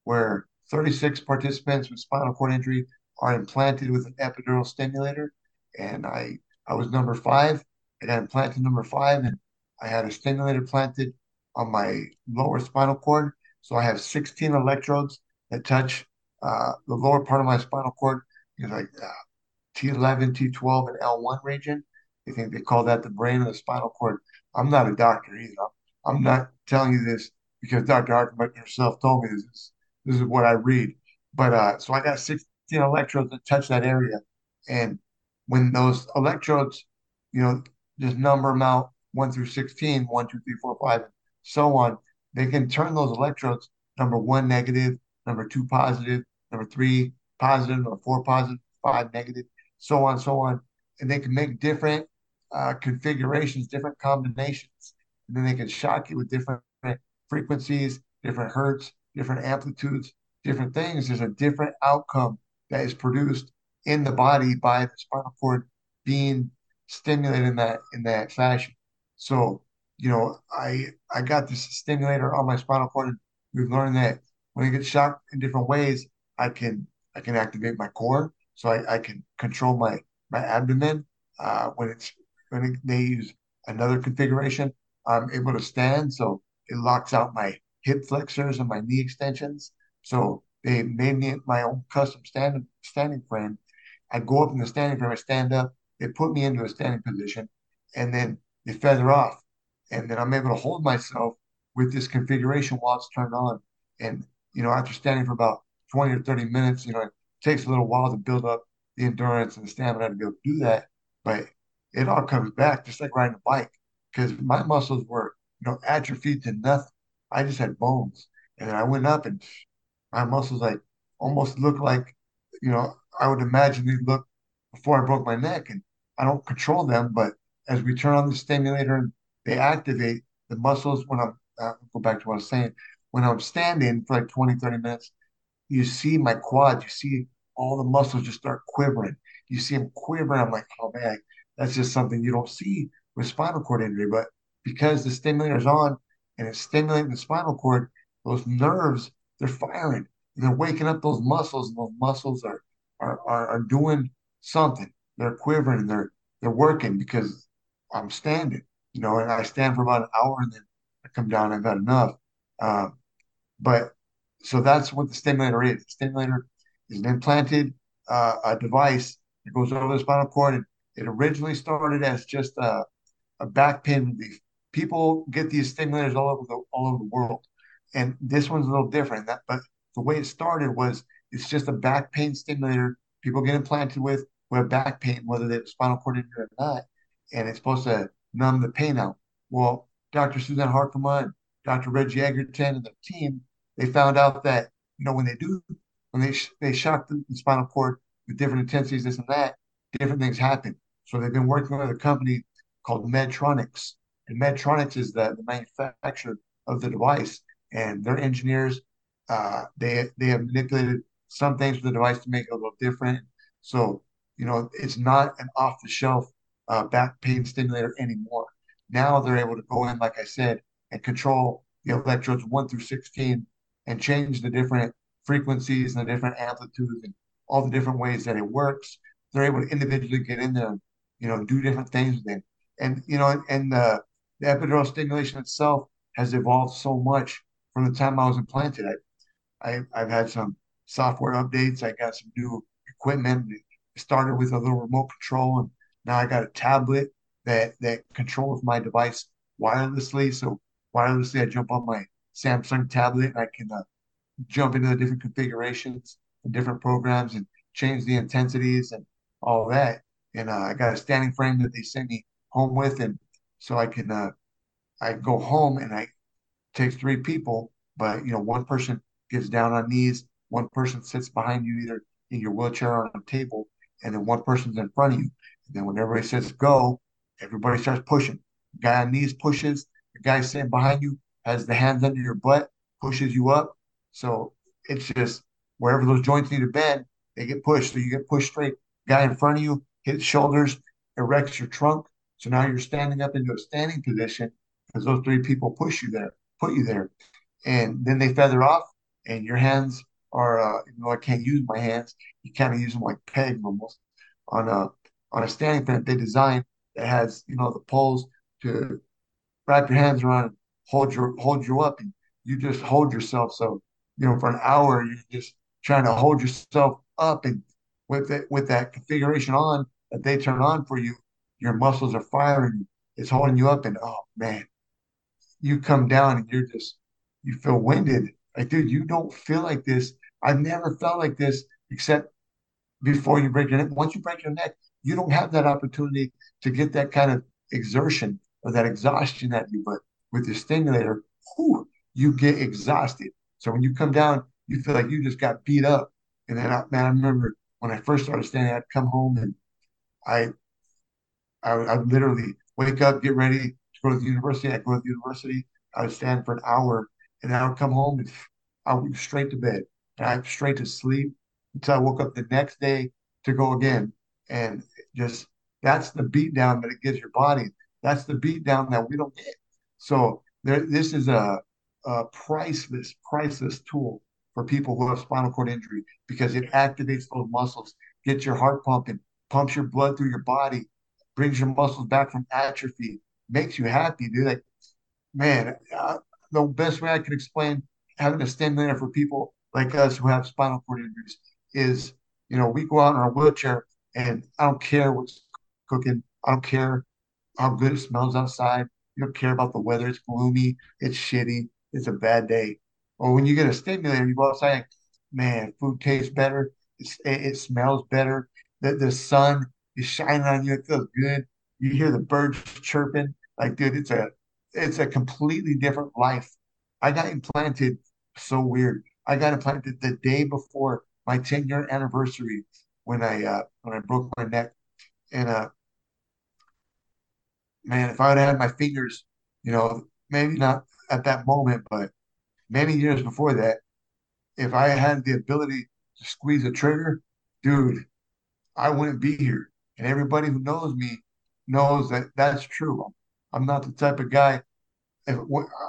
where 36 participants with spinal cord injury are implanted with an epidural stimulator. And I I was number five. I got implanted number five, and I had a stimulator planted on my lower spinal cord. So I have 16 electrodes that touch uh, the lower part of my spinal cord, know, like uh, T11, T12, and L1 region. They think they call that the brain of the spinal cord. I'm not a doctor either. I'm not telling you this because Dr. Harkema herself told me this. This is what I read. But uh, so I got 16 electrodes that touch that area. And when those electrodes, you know, just number them out one through 16, one, two, three, four, five, and so on, they can turn those electrodes number one negative, number two positive, number three positive, number four positive, five negative, so on, so on. And they can make different uh, configurations, different combinations. And then they can shock you with different frequencies, different hertz, different amplitudes, different things. There's a different outcome that is produced in the body by the spinal cord being stimulated in that in that fashion. So, you know, I I got this stimulator on my spinal cord, and we've learned that when I get shocked in different ways, I can I can activate my core, so I, I can control my my abdomen. Uh, when it's when it, they use another configuration, I'm able to stand, so it locks out my hip flexors and my knee extensions. So they made me my own custom standing standing frame. I go up in the standing frame, I stand up, they put me into a standing position, and then they feather off. And then I'm able to hold myself with this configuration while it's turned on. And, you know, after standing for about 20 or 30 minutes, you know, it takes a little while to build up the endurance and the stamina to be able to do that. But it all comes back just like riding a bike because my muscles were, you know, atrophied to nothing. I just had bones. And then I went up and my muscles like almost look like, you know, I would imagine they'd look before I broke my neck. And I don't control them, but as we turn on the stimulator and they activate the muscles when I'm, uh, go back to what I was saying, when I'm standing for like 20, 30 minutes, you see my quads, you see all the muscles just start quivering. You see them quivering. I'm like, oh man, that's just something you don't see with spinal cord injury. But because the stimulator is on and it's stimulating the spinal cord, those nerves, they're firing and they're waking up those muscles, and those muscles are are are, are doing something. They're quivering they're they're working because I'm standing, you know, and I stand for about an hour and then I come down, I've had enough. Uh, but so that's what the stimulator is. The stimulator is an implanted uh, a device that goes over the spinal cord. And it originally started as just a, a back pain. People get these stimulators all over the all over the world, and this one's a little different. That, but the way it started was it's just a back pain stimulator people get implanted with who have back pain, whether they have spinal cord injury or not, and it's supposed to numb the pain out. Well, Dr. Suzanne Harkema and Dr. Reggie Edgerton and their team, they found out that you know when they do when they sh- they shock the, the spinal cord with different intensities, this and that, different things happen. So they've been working with a company called Medtronics, and Medtronics is the, the manufacturer of the device, and their engineers uh, they they have manipulated some things with the device to make it a little different. So you know it's not an off the shelf uh, back pain stimulator anymore. Now they're able to go in, like I said, and control the electrodes one through sixteen and change the different frequencies and the different amplitudes and all the different ways that it works. They're able to individually get in there, you know, do different things with it. And you know, and the, the epidural stimulation itself has evolved so much from the time I was implanted. I, I I've had some software updates. I got some new equipment. It started with a little remote control, and now I got a tablet that that controls my device wirelessly. So wirelessly, I jump on my Samsung tablet and I can uh, jump into the different configurations and different programs and change the intensities and all that. And uh, I got a standing frame that they send me home with, and so I can uh, I go home and I take three people, but you know one person gets down on knees, one person sits behind you either in your wheelchair or on a table, and then one person's in front of you. And then when everybody says go, everybody starts pushing. Guy on knees pushes. The guy sitting behind you has the hands under your butt, pushes you up. So it's just wherever those joints need to bend, they get pushed. So you get pushed straight. Guy in front of you hits shoulders, erects your trunk. So now you're standing up into a standing position because those three people push you there, put you there. And then they feather off, and your hands are, uh, you know, I can't use my hands. You kind of use them like pegs almost on a on a standing fan they designed that has, you know, the poles to wrap your hands around, hold your hold you up, and you just hold yourself. So, you know, for an hour you're just trying to hold yourself up, and with it with that configuration on that they turn on for you, your muscles are firing. It's holding you up, and oh man, you come down and you're just you feel winded. Like, dude, you don't feel like this. I've never felt like this except before you break your neck. Once you break your neck, you don't have that opportunity to get that kind of exertion or that exhaustion at you. But with the stimulator, whew, you get exhausted. So when you come down, you feel like you just got beat up. And then, I, man, I remember when I first started standing, I'd come home and I, I, I literally wake up, get ready to go to the university. I'd go to the university. I would stand for an hour, and then I would come home and I would go straight to bed. And I'd straight to sleep until I woke up the next day to go again. And just that's the beat down that it gives your body. That's the beat down that we don't get. So there, this is a, a priceless, priceless tool for people who have spinal cord injury because it activates those muscles, gets your heart pumping, pumps your blood through your body, brings your muscles back from atrophy, makes you happy, dude. Like, man, the best way I can explain having a stimulator for people like us who have spinal cord injuries is, you know, we go out in our wheelchair and I don't care what's cooking. I don't care how good it smells outside. You don't care about the weather. It's gloomy. It's shitty. It's a bad day. Or when you get a stimulator, you go outside, man, food tastes better. It, it smells better. The, the sun is shining on you. It feels good. You hear the birds chirping. Like, dude, it's a it's a completely different life. I got implanted so weird. I got implanted the day before my 10 year anniversary when I uh, when I broke my neck. And uh, man, if I would had my fingers, you know, maybe not at that moment, but many years before that, if I had the ability to squeeze a trigger, dude, I wouldn't be here. And everybody who knows me knows that that's true. I'm not the type of guy. If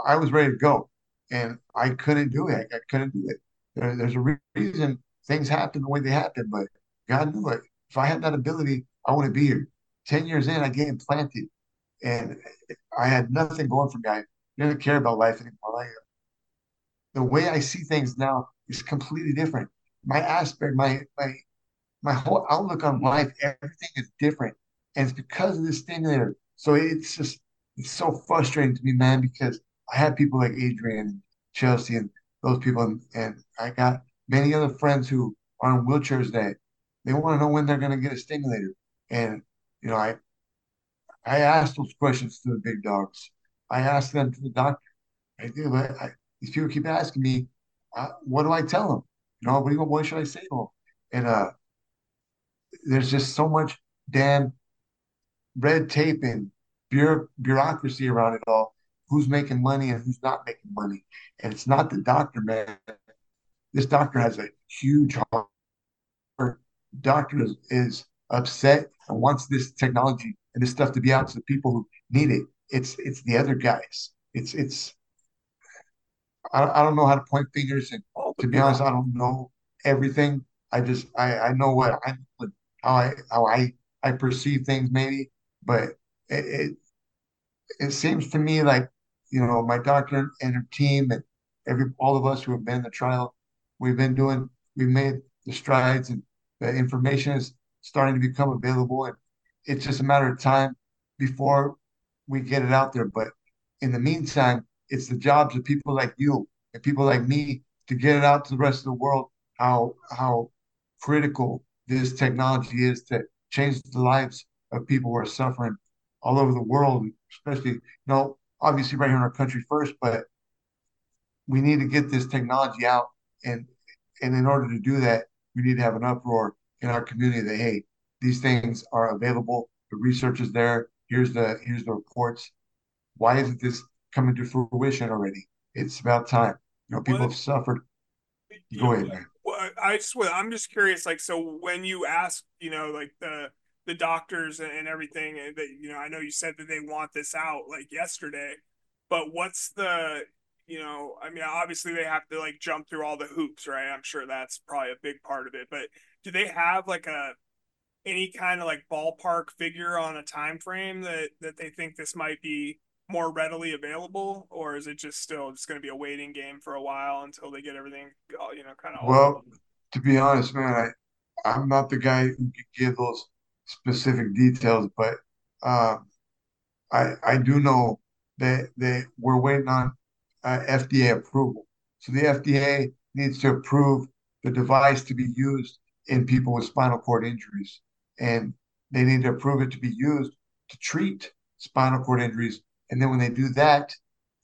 I was ready to go, and I couldn't do it, I couldn't do it. There, there's a reason things happen the way they happen, but God knew it. If I had that ability, I wouldn't be here. Ten years in, I get implanted, and I had nothing going for me. I didn't care about life anymore. The way I see things now is completely different. My aspect, my my my whole outlook on life, everything is different, and it's because of this stimulator. So it's just it's so frustrating to me, man, because I have people like Adrian and Chelsea and those people, and, and I got many other friends who are in wheelchairs that they want to know when they're going to get a stimulator. And you know, I I asked those questions to the big dogs. I asked them to the doctor. I do, I, these people keep asking me, uh, what do I tell them? You know, what, do you, what should I say to them? And uh, there's just so much damn red tape and bureaucracy around it all. Who's making money and who's not making money? And it's not the doctor, man. This doctor has a huge heart. Doctor is, is upset and wants this technology and this stuff to be out to the people who need it. It's it's the other guys. It's it's I, I don't know how to point fingers and to be honest, I don't know everything. I just I, I know what I how I how I I perceive things maybe, but it, it it seems to me like you know my doctor and her team and every all of us who have been in the trial, we've been doing we've made the strides and the information is starting to become available and it's just a matter of time before we get it out there. But in the meantime, it's the jobs of people like you and people like me to get it out to the rest of the world how how critical this technology is to change the lives of people who are suffering all over the world, especially you know obviously right here in our country first, but we need to get this technology out and and in order to do that, we need to have an uproar in our community that hey, these things are available. The research is there. Here's the here's the reports. Why isn't this coming to fruition already? It's about time. You know, people have suffered. Go ahead, man. Well, I just I'm just curious. Like, so when you ask, you know, like the the doctors and everything, and that you know, I know you said that they want this out like yesterday, but what's the you know, I mean, obviously they have to like jump through all the hoops, right? I'm sure that's probably a big part of it. But do they have like a any kind of like ballpark figure on a time frame that that they think this might be more readily available, or is it just still just going to be a waiting game for a while until they get everything, you know, kind of? Well, to be honest, man, I I'm not the guy who can give those specific details, but um, I I do know that they we're waiting on uh, FDA approval. So the FDA needs to approve the device to be used in people with spinal cord injuries and they need to approve it to be used to treat spinal cord injuries. And then when they do that,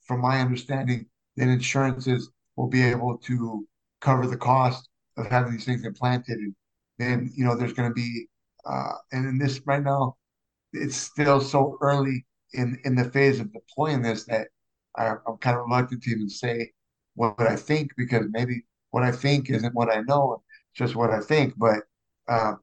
from my understanding, then insurances will be able to cover the cost of having these things implanted. And then, you know, there's going to be, uh, and in this right now, it's still so early in in the phase of deploying this that I, am kind of reluctant to even say what, what I think because maybe what I think isn't what I know, just what I think. But uh,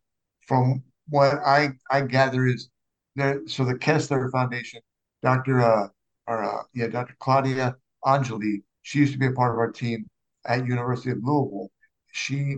from what I I gather is there. So the Kessler Foundation, Dr. Uh, or uh, yeah, Dr. Claudia Angeli, she used to be a part of our team at University of Louisville. She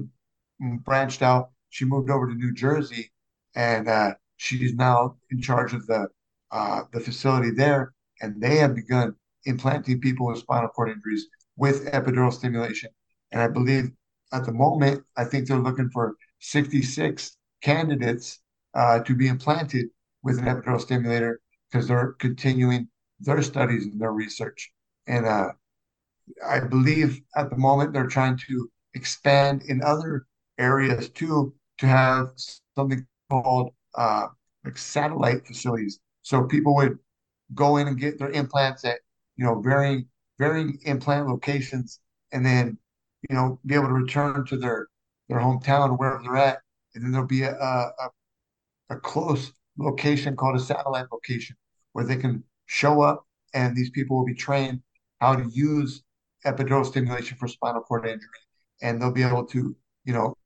branched out. She moved over to New Jersey, and uh, she's now in charge of the uh, the facility there. And they have begun implanting people with spinal cord injuries with epidural stimulation. And I believe at the moment, I think they're looking for 66 candidates uh, to be implanted with an epidural stimulator because they're continuing their studies and their research. And uh, I believe at the moment they're trying to expand in other areas too to have something called uh, like satellite facilities. So people would go in and get their implants at you know varying varying implant locations, and then you know be able to return to their their hometown wherever they're at and then there'll be a, a, a close location called a satellite location where they can show up and these people will be trained how to use epidural stimulation for spinal cord injury. And they'll be able to you know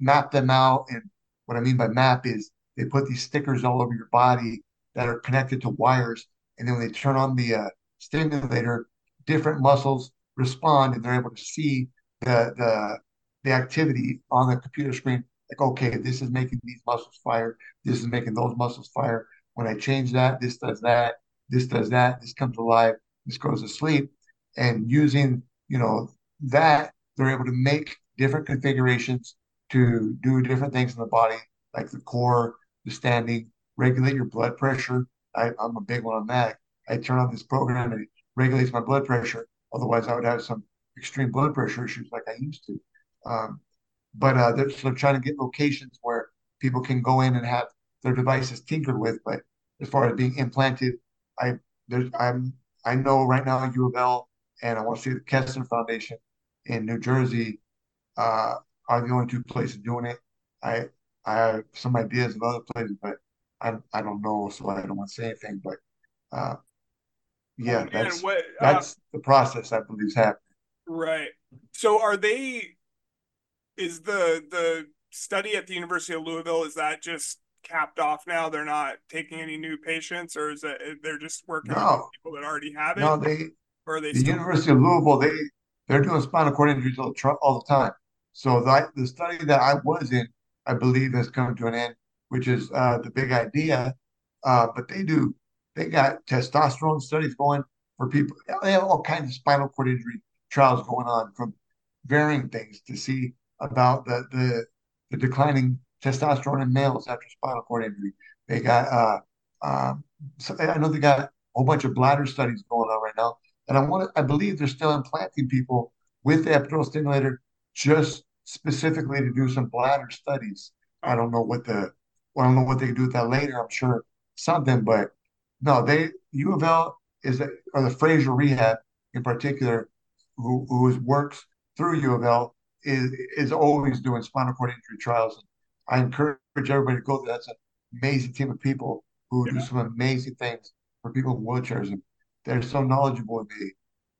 map them out. And what i mean by map is they put these stickers all over your body that are connected to wires. And then when they turn on the uh, stimulator different muscles respond and they're able to see the the the activity on the computer screen like, okay, this is making these muscles fire. This is making those muscles fire. When I change that, this does that. This does that. This comes alive. This goes to sleep. And using, you know, that, they're able to make different configurations to do different things in the body, like the core, the standing, regulate your blood pressure. I, am a big one on that. I turn on this program and it regulates my blood pressure. Otherwise, I would have some extreme blood pressure issues like I used to. Um, but uh, they're, trying to get locations where people can go in and have their devices tinkered with. But as far as being implanted, I there's I'm I know right now U of L and I want to see the Kessler Foundation in New Jersey uh, are the only two places doing it. I I have some ideas of other places, but I I don't know, so I don't want to say anything. But uh, yeah, that's what, uh, that's the process I believe is happening. right. So are they? Is the the study at the University of Louisville is that just capped off now? They're not taking any new patients, or is it they're just working on No, people that already have it? no, they or are they the still? University of Louisville they they're doing spinal cord injuries all the, all the time. So the the study that I was in, I believe, has come to an end, which is uh, the big idea. Uh, but they do they got testosterone studies going for people. They have all kinds of spinal cord injury trials going on from varying things to see about the the, the declining testosterone in males after spinal cord injury. They got uh, um, so I know they got a whole bunch of bladder studies going on right now, and I want I believe they're still implanting people with the epidural stimulator just specifically to do some bladder studies. I don't know what the well, I don't know what they can do with that later. I'm sure something, but no, they U of L is or the Frazier Rehab in particular, who who is, works through U of L is is always doing spinal cord injury trials. I encourage everybody to go there. That's an amazing team of people who do some amazing things for people in wheelchairs, and they're so knowledgeable. And they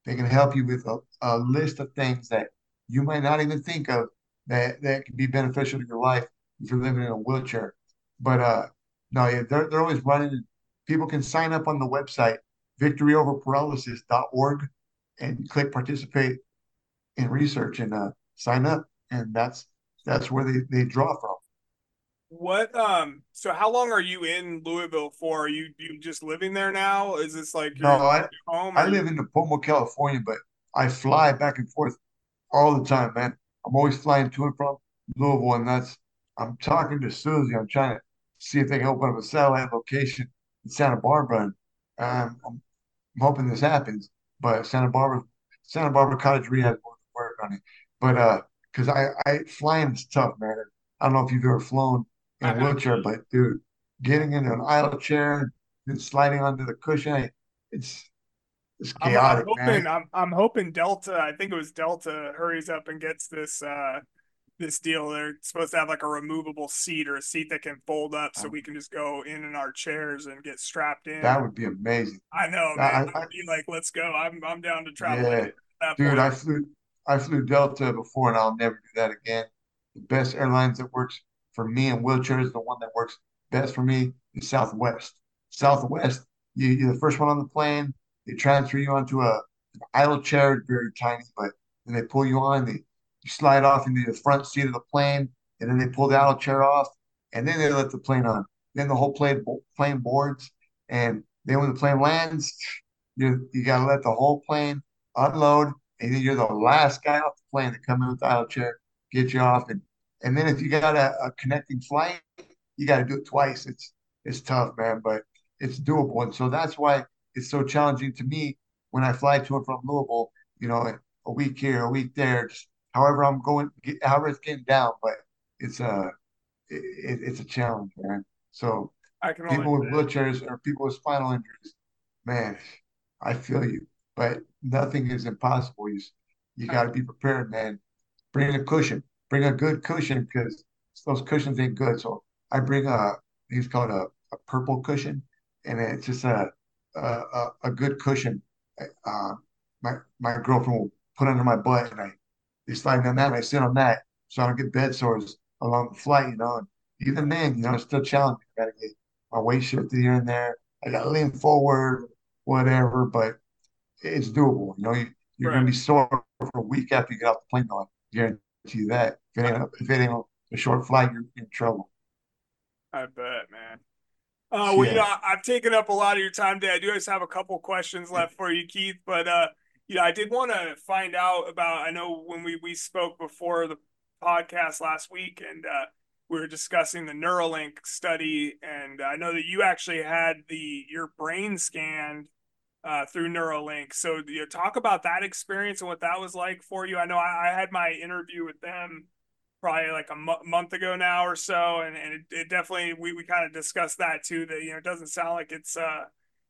they can help you with a, a list of things that you might not even think of that that can be beneficial to your life if you're living in a wheelchair. But uh, no, yeah, they're they're always running. People can sign up on the website victoryoverparalysis.org and click participate in research and uh, sign up, and that's that's where they, they draw from. What um so how long are you in Louisville for? Are you you just living there now? Is this like No, your I home? I live in Nipomo, California, but I fly back and forth all the time, man. I'm always flying to and from Louisville, and that's I'm talking to Susie. I'm trying to see if they can open up a satellite location in Santa Barbara, and um, I'm, I'm hoping this happens. But Santa Barbara, Santa Barbara Cottage Rehab will work on it. But uh, because I I flying is tough, man. I don't know if you've ever flown in a wheelchair, but dude, getting into an aisle chair and sliding onto the cushion, it's it's I'm, I'm chaotic, hoping man. I'm I'm hoping Delta, I think it was Delta, hurries up and gets this uh this deal. They're supposed to have like a removable seat or a seat that can fold up so we can just go in in our chairs and get strapped in. That would be amazing. I know, man. I- I'd be like, let's go. I'm I'm down to travel Yeah. Dude, point. I flew I flew Delta before and I'll never do that again. The best airlines that works for me in wheelchairs, the one that works best for me is Southwest. Southwest, you, you're the first one on the plane. They transfer you onto a an aisle chair, very tiny, but then they pull you on. They you slide off into the front seat of the plane, and then they pull the aisle chair off, and then they let the plane on. Then the whole plane plane boards, and then when the plane lands, you you gotta let the whole plane unload, and then you're the last guy off the plane to come in with the aisle chair, get you off, and and then if you got a, a connecting flight, you got to do it twice. It's it's tough, man, but it's doable, and so that's why it's so challenging to me when I fly to and from Louisville. You know, a week here, a week there, just however I'm going, get, however it's getting down, but it's a it, it's a challenge, man. So I can people with wheelchairs or people with spinal injuries, man, I feel you. But nothing is impossible. You you got to be prepared, man. Bring a cushion. Bring a good cushion because those cushions ain't good. So I bring a he's called a, a purple cushion, and it's just a a, a, good cushion. Uh, my my girlfriend will put under my butt, and I they slide on that, and I sit on that, so I don't get bed sores along the flight. You know, and even then, you know, it's still challenging. I gotta get my weight shifted here and there. I gotta lean forward, whatever, but it's doable. You know, you, you're gonna be sore for a week after you get off the plane. Though, I guarantee you that. If it ain't, if it ain't a short flight, you're in trouble. I bet, man. Uh, well, you know, I- I've taken up a lot of your time today. I do just have a couple questions left for you, Keith. But uh, you know, I did want to find out about. I know when we we spoke before the podcast last week, and uh, we were discussing the Neuralink study, and I know that you actually had the your brain scanned uh, through Neuralink. So, you know, talk about that experience and what that was like for you. I know I, I had my interview with them probably like a mo- month ago now or so, and, and it, it definitely we, we kind of discussed that too. That you know, it doesn't sound like it's uh,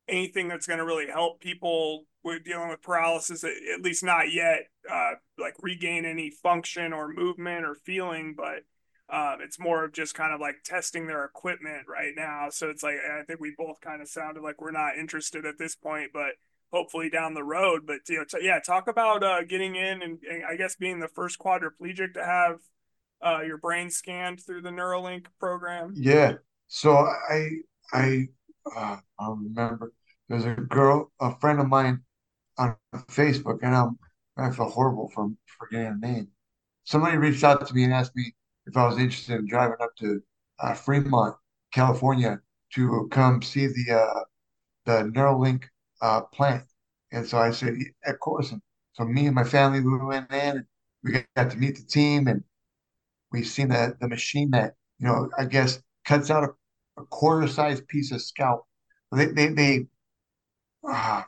anything that's going to really help people with dealing with paralysis, at least not yet, uh, like regain any function or movement or feeling, but um, it's more of just kind of like testing their equipment right now. So it's like I think we both kind of sounded like we're not interested at this point, but hopefully down the road. But you know, t- yeah, talk about uh, getting in and, and, I guess being the first quadriplegic to have uh, your brain scanned through the Neuralink program. Yeah. So I I uh, I remember there's a girl, a friend of mine on Facebook, and I'm I feel horrible for forgetting her name. Somebody reached out to me and asked me if I was interested in driving up to uh, Fremont, California, to come see the uh, the Neuralink uh, plant. And so I said, of course. And so me and my family we went in, and we got to meet the team, and we've seen the the machine that you know I guess cuts out a, a quarter sized piece of scalp. They they they uh,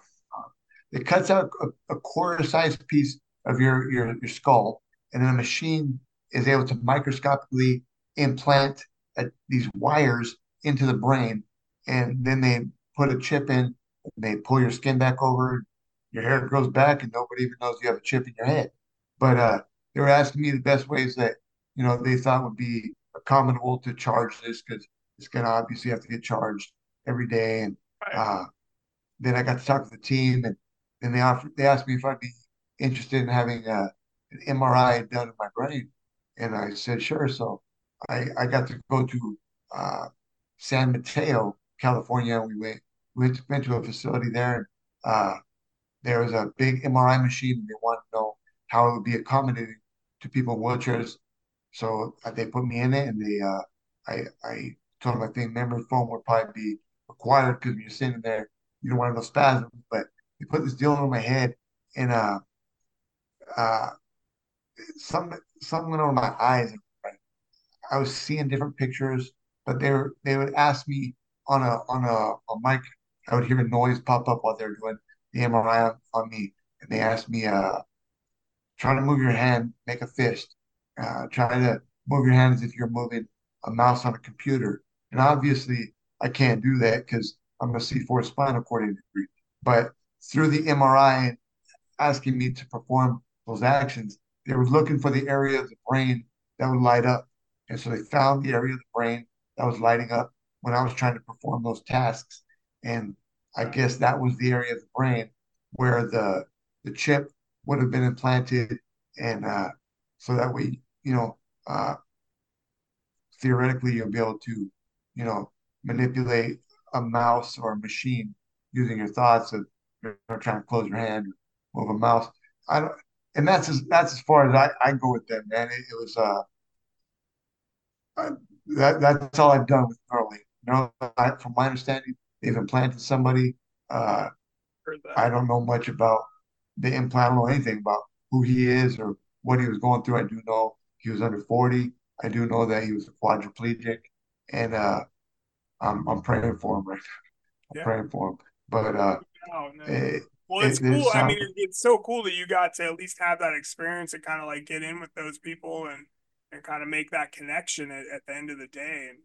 it cuts out a, a quarter sized piece of your, your your skull, and then a machine is able to microscopically implant a, these wires into the brain, and then they put a chip in. They pull your skin back over, your hair grows back, and nobody even knows you have a chip in your head. But uh, they were asking me the best ways that you know they thought would be accommodable to charge this because it's gonna obviously have to get charged every day. And uh, then I got to talk to the team, and then they offered they asked me if I'd be interested in having a, uh, an MRI done in my brain. And I said, sure. So I, I got to go to uh, San Mateo, California. We went, went, went to a facility there. Uh, there was a big MRI machine. And they wanted to know how it would be accommodating to people in wheelchairs. So they put me in it, and they, uh, I, I told them I think memory foam would probably be required because when you're sitting there, you don't want no spasms. But they put this deal on my head, and uh, uh, something something went over my eyes. I was seeing different pictures, but they were, they would ask me on a on a, a mic. I would hear a noise pop up while they were doing the MRI on, on me, and they asked me, uh, "Try to move your hand, make a fist. Uh, try to move your hand as if you're moving a mouse on a computer." And obviously, I can't do that because I'm a C4 spinal cord injury. But through the MRI, asking me to perform those actions, they were looking for the area of the brain that would light up. And so they found the area of the brain that was lighting up when I was trying to perform those tasks. And I guess that was the area of the brain where the the chip would have been implanted. And uh, so that way, you know, uh, theoretically, you'll be able to, you know, manipulate a mouse or a machine using your thoughts of you know, trying to close your hand, move a mouse. I don't, and that's as that's as far as I, I go with them, man. It, it was uh, uh, that that's all I've done with Neuralink. You know, I, from my understanding, they've implanted somebody. Uh, I don't know much about the implant. I don't know anything about who he is or what he was going through. I do know he was under forty. I do know that he was a quadriplegic, and uh, I'm I'm praying for him right now. I'm yeah. praying for him. But uh, oh, no. it, well, it's it, cool. I mean, it's so cool that you got to at least have that experience and kind of like get in with those people and and kind of make that connection at, at the end of the day, and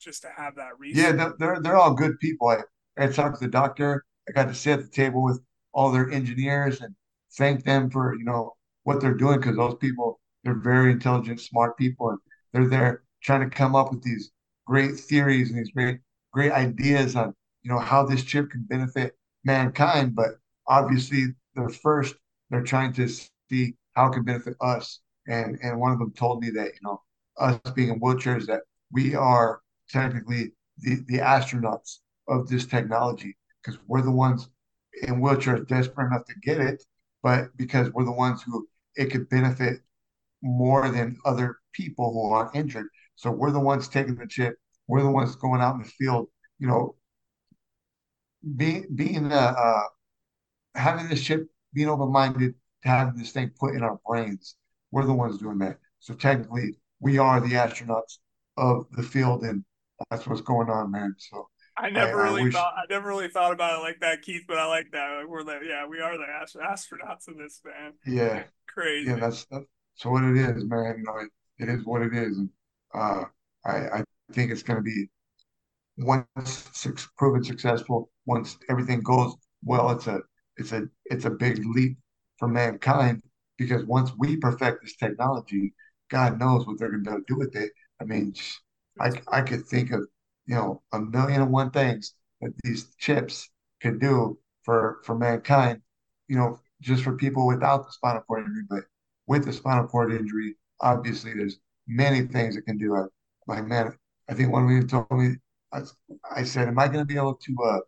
just to have that reason. Yeah, they're they're all good people. I I talked to the doctor. I got to sit at the table with all their engineers and thank them for you know what they're doing because those people they're very intelligent, smart people, and they're there trying to come up with these great theories and these great great ideas on you know how this chip can benefit mankind. But obviously they're first they're trying to see how it can benefit us. And and one of them told me that you know us being in wheelchairs that we are technically the the astronauts of this technology because we're the ones in wheelchairs desperate enough to get it but because we're the ones who it could benefit more than other people who are injured. So we're the ones taking the chip. We're the ones going out in the field you know being being uh, uh having this chip, being open minded to having this thing put in our brains. We're the ones doing that. So technically, we are the astronauts of the field, and that's what's going on, man. So I never I, really I wish... thought I never really thought about it like that, Keith. But I like that. Like we're the yeah, we are the astronauts in this, man. Yeah, crazy. Yeah, that's that's what it is, man. You know, it, it is what it is, and uh, I I think it's going to be once proven successful, once everything goes well, it's a it's a it's a big leap for mankind because once we perfect this technology, God knows what they're going to be able to do with it. I mean, I I could think of you know a million and one things that these chips could do for for mankind. You know, just for people without the spinal cord injury, but with the spinal cord injury, obviously there's many things it can do. I, like man, I think one of you told me, I, I said, "Am I going to be able to uh,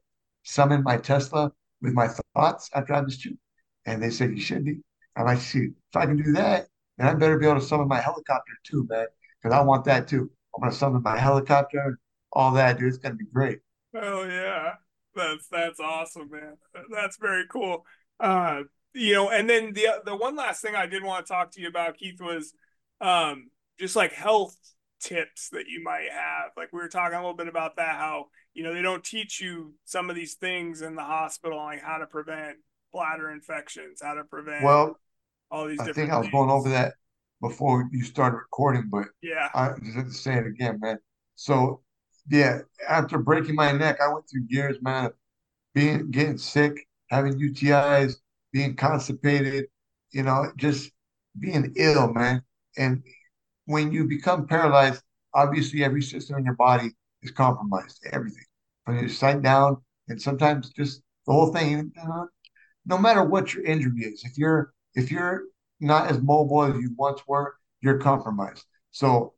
summon my Tesla with my thoughts after I this chip?" And they said, "You should be." I'm like, "See, if I can do that, then I better be able to summon my helicopter too, man, because I want that too. I'm going to summon my helicopter, and all that, dude. It's going to be great." Oh yeah, that's that's awesome, man. That's very cool. Uh, you know, and then the the one last thing I did want to talk to you about, Keith, was um, just like health tips that you might have. Like we were talking a little bit about that, how you know they don't teach you some of these things in the hospital, like how to prevent bladder infections, how to prevent well all these. Different I think I was things. going over that before you started recording, but yeah, I just have to say it again, man. So yeah, after breaking my neck, I went through years, man, of being getting sick, having UTIs, being constipated, you know, just being ill, man. And when you become paralyzed, obviously every system in your body is compromised, everything from your sight down, and sometimes just the whole thing. No matter what your injury is, if you're if you're not as mobile as you once were, you're compromised. So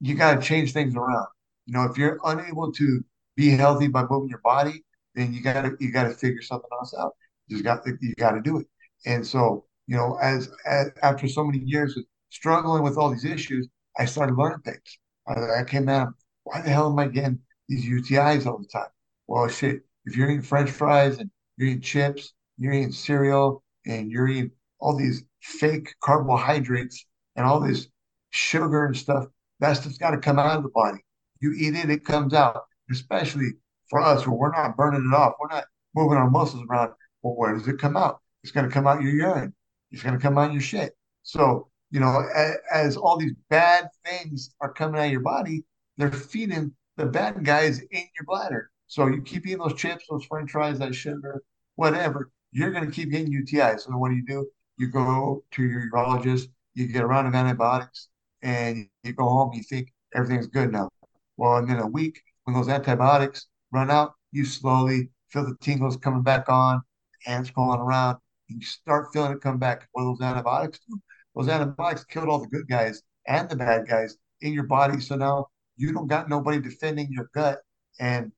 you got to change things around. You know, if you're unable to be healthy by moving your body, then you got to you got to figure something else out. You just got you got to do it. And so, you know, as, as after so many years of struggling with all these issues, I started learning things. I, I came out, why the hell am I getting these UTIs all the time? Well, shit, if you're eating French fries and you're eating chips, you're eating cereal, and you're eating all these fake carbohydrates and all this sugar and stuff, that stuff's got to come out of the body. You eat it, it comes out. Especially for us, where we're not burning it off, we're not moving our muscles around. Well, where does it come out? It's going to come out your urine. It's going to come out your shit. So you know, as, as, all these bad things are coming out of your body, they're feeding the bad guys in your bladder. So you keep eating those chips, those french fries, that sugar, whatever, you're going to keep getting UTIs. So what do you do? You go to your urologist, you get a round of antibiotics, and you go home, you think everything's good now. Well, and then a week, when those antibiotics run out, you slowly feel the tingles coming back on, ants crawling around, and you start feeling it come back. What those antibiotics do? those antibiotics killed all the good guys and the bad guys in your body. So now you don't got nobody defending your gut. And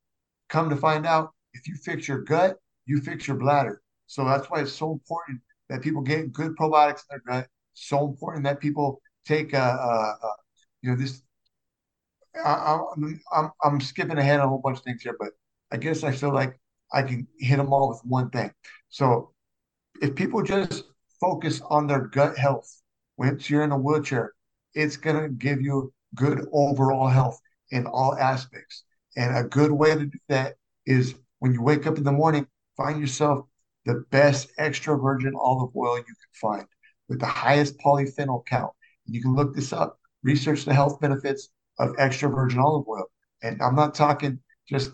come to find out, if you fix your gut, you fix your bladder. So that's why it's so important that people get good probiotics in their gut. So important that people take, uh, uh, uh you know, this. I, I'm, I'm I'm skipping ahead on a whole bunch of things here, but I guess I feel like I can hit them all with one thing. So if people just focus on their gut health once you're in a wheelchair, it's going to give you good overall health in all aspects. And a good way to do that is when you wake up in the morning, find yourself the best extra virgin olive oil you can find with the highest polyphenol count. You can look this up, research the health benefits of extra virgin olive oil. And I'm not talking just,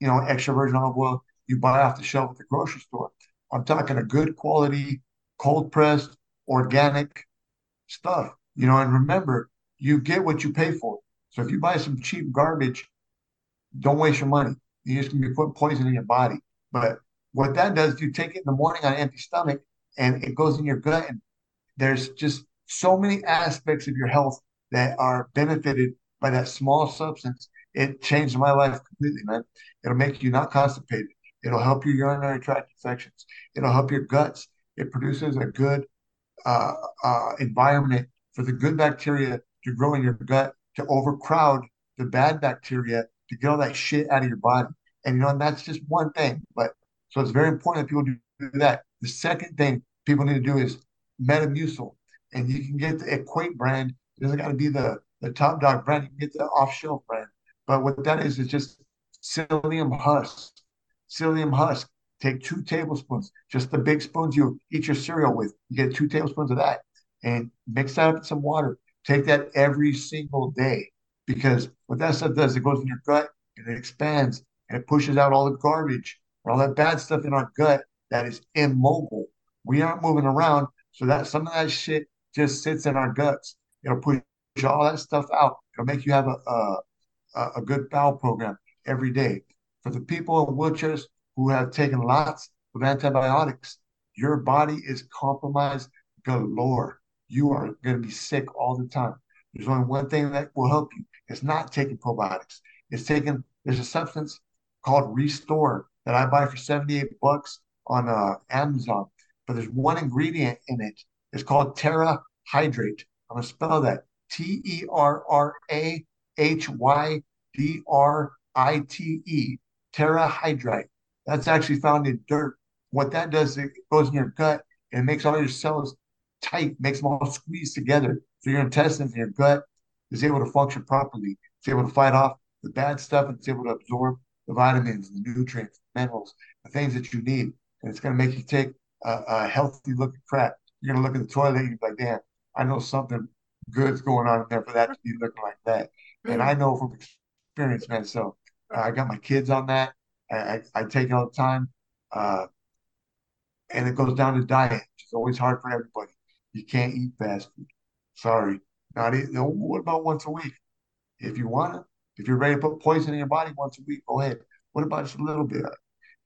you know, extra virgin olive oil you buy off the shelf at the grocery store. I'm talking a good quality, cold pressed, organic stuff. You know, and remember, you get what you pay for. So if you buy some cheap garbage, don't waste your money. You're just gonna be putting poison in your body. But what that does, you take it in the morning on an empty stomach and it goes in your gut. And there's just so many aspects of your health that are benefited by that small substance. It changed my life completely, man. It'll make you not constipated. It'll help your urinary tract infections. It'll help your guts. It produces a good uh, uh, environment for the good bacteria to grow in your gut to overcrowd the bad bacteria to get all that shit out of your body. And you know, and that's just one thing. But so it's very important that people do that. The second thing people need to do is Metamucil, and you can get the Equate brand. It doesn't got to be the the top dog brand. You can get the off shelf brand. But what that is is just psyllium husk. Psyllium husk Take two tablespoons, just the big spoons you eat your cereal with. You get two tablespoons of that and mix that up in some water. Take that every single day because what that stuff does, it goes in your gut and it expands and it pushes out all the garbage and all that bad stuff in our gut that is immobile. We aren't moving around, so that some of that shit just sits in our guts. It'll push all that stuff out. It'll make you have a a, a good bowel program every day. For the people in wheelchairs who have taken lots of antibiotics, your body is compromised galore. You are going to be sick all the time. There's only one thing that will help you. It's not taking probiotics. It's taking. There's a substance called Restore that I buy for 78 bucks on uh, Amazon. But there's one ingredient in it. It's called Terra Hydrate. I'm gonna spell that T E R R A H Y D R I T E. Terrahydrite. That's actually found in dirt. What that does, it goes in your gut and makes all your cells tight, makes them all squeeze together. So your intestines and your gut is able to function properly. It's able to fight off the bad stuff and it's able to absorb the vitamins, the nutrients, the minerals, the things that you need. And it's going to make you take a, a healthy looking crap. You're going to look at the toilet and you're like, damn, I know something good's going on in there for that to be looking like that. And I know from experience, man. So uh, I got my kids on that. I, I, I take it all the time. Uh, and it goes down to diet. It's always hard for everybody. You can't eat fast food. Sorry. Not what about once a week? If you want to, if you're ready to put poison in your body once a week, go ahead. What about just a little bit?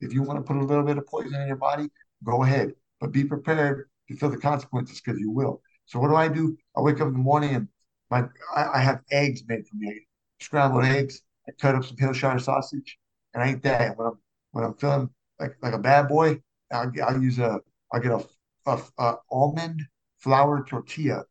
If you want to put a little bit of poison in your body, go ahead. But be prepared to feel the consequences because you will. So what do I do? I wake up in the morning and my I, I have eggs made for me. Scrambled eggs. I cut up some Hillshire sausage and I eat that. When I'm when I'm feeling like like a bad boy, I'll, I'll use a I'll get a, a, a almond flour tortilla.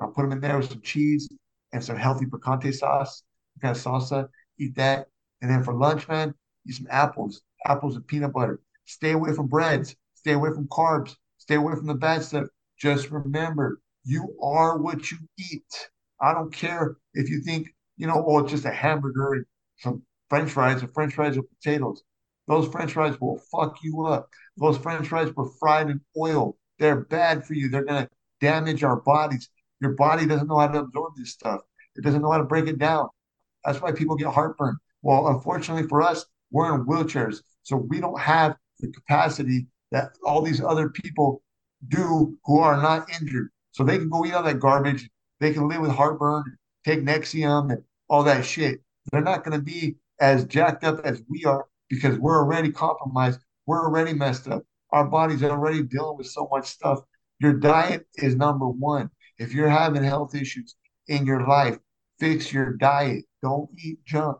I'll put them in there with some cheese and some healthy picante sauce kind of salsa, eat that. And then for lunch, man, eat some apples, apples and peanut butter. Stay away from breads, stay away from carbs, stay away from the bad stuff. Just remember, you are what you eat. I don't care if you think, you know, oh, it's just a hamburger and some french fries or french fries with potatoes. Those french fries will fuck you up. Those french fries were fried in oil. They're bad for you. They're going to damage our bodies. Your body doesn't know how to absorb this stuff. It doesn't know how to break it down. That's why people get heartburn. Well, unfortunately for us, we're in wheelchairs. So we don't have the capacity that all these other people do who are not injured. So they can go eat all that garbage. They can live with heartburn, take Nexium and all that shit. They're not going to be as jacked up as we are because we're already compromised. We're already messed up. Our bodies are already dealing with so much stuff. Your diet is number one. If you're having health issues in your life, fix your diet. Don't eat junk.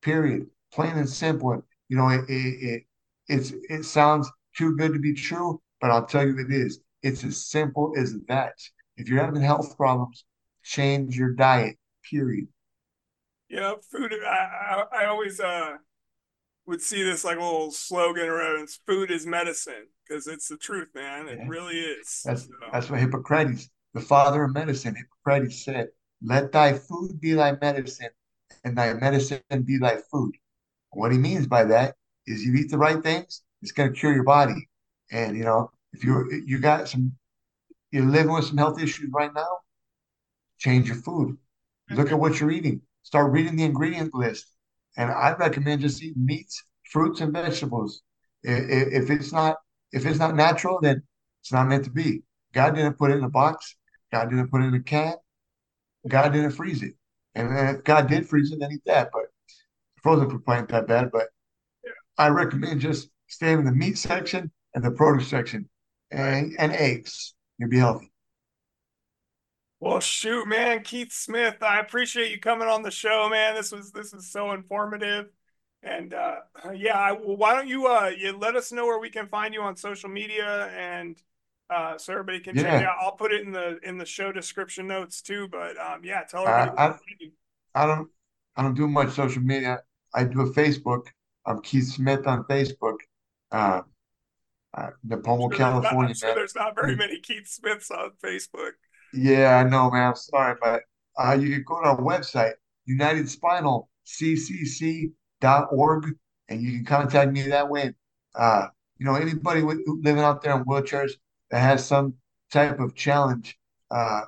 Period. Plain and simple. You know, it, it, it it sounds too good to be true, but I'll tell you it is. It's as simple as that. If you're having health problems, change your diet. Period. Yeah, food. I I, I always uh would see this like a little slogan around food is medicine because it's the truth, man. It yeah. really is. That's so. that's what Hippocrates, the father of medicine, Hippocrates said. Let thy food be thy medicine, and thy medicine be thy food. What he means by that is you eat the right things, it's going to cure your body. And you know, if you you got some, you're living with some health issues right now, change your food. Mm-hmm. Look at what you're eating. Start reading the ingredient list. And I recommend just eating meats, fruits, and vegetables. If it's not if it's not natural, then it's not meant to be. God didn't put it in a box. God didn't put it in a can. God didn't freeze it. And if God did freeze it, then eat that. But frozen food ain't that bad. But I recommend just staying in the meat section and the produce section and, and eggs. You'll be healthy. Well, shoot, man, Keith Smith, I appreciate you coming on the show, man. This was this is so informative, and uh, yeah, I, well, why don't you uh, you let us know where we can find you on social media and uh, so everybody can yeah. check it out. I'll put it in the in the show description notes too. But um, yeah, tell everybody. I, I, I, don't I don't do much social media. I do a Facebook. I'm Keith Smith on Facebook. Uh, uh, Nipomo, sure California. I'm sure there's not very many Keith Smiths on Facebook. Yeah, I know, man. I'm sorry, but uh, you can go to our website, UnitedSpinalCCC.org, and you can contact me that way. Uh, you know, anybody with, living out there in wheelchairs, that has some type of challenge, uh,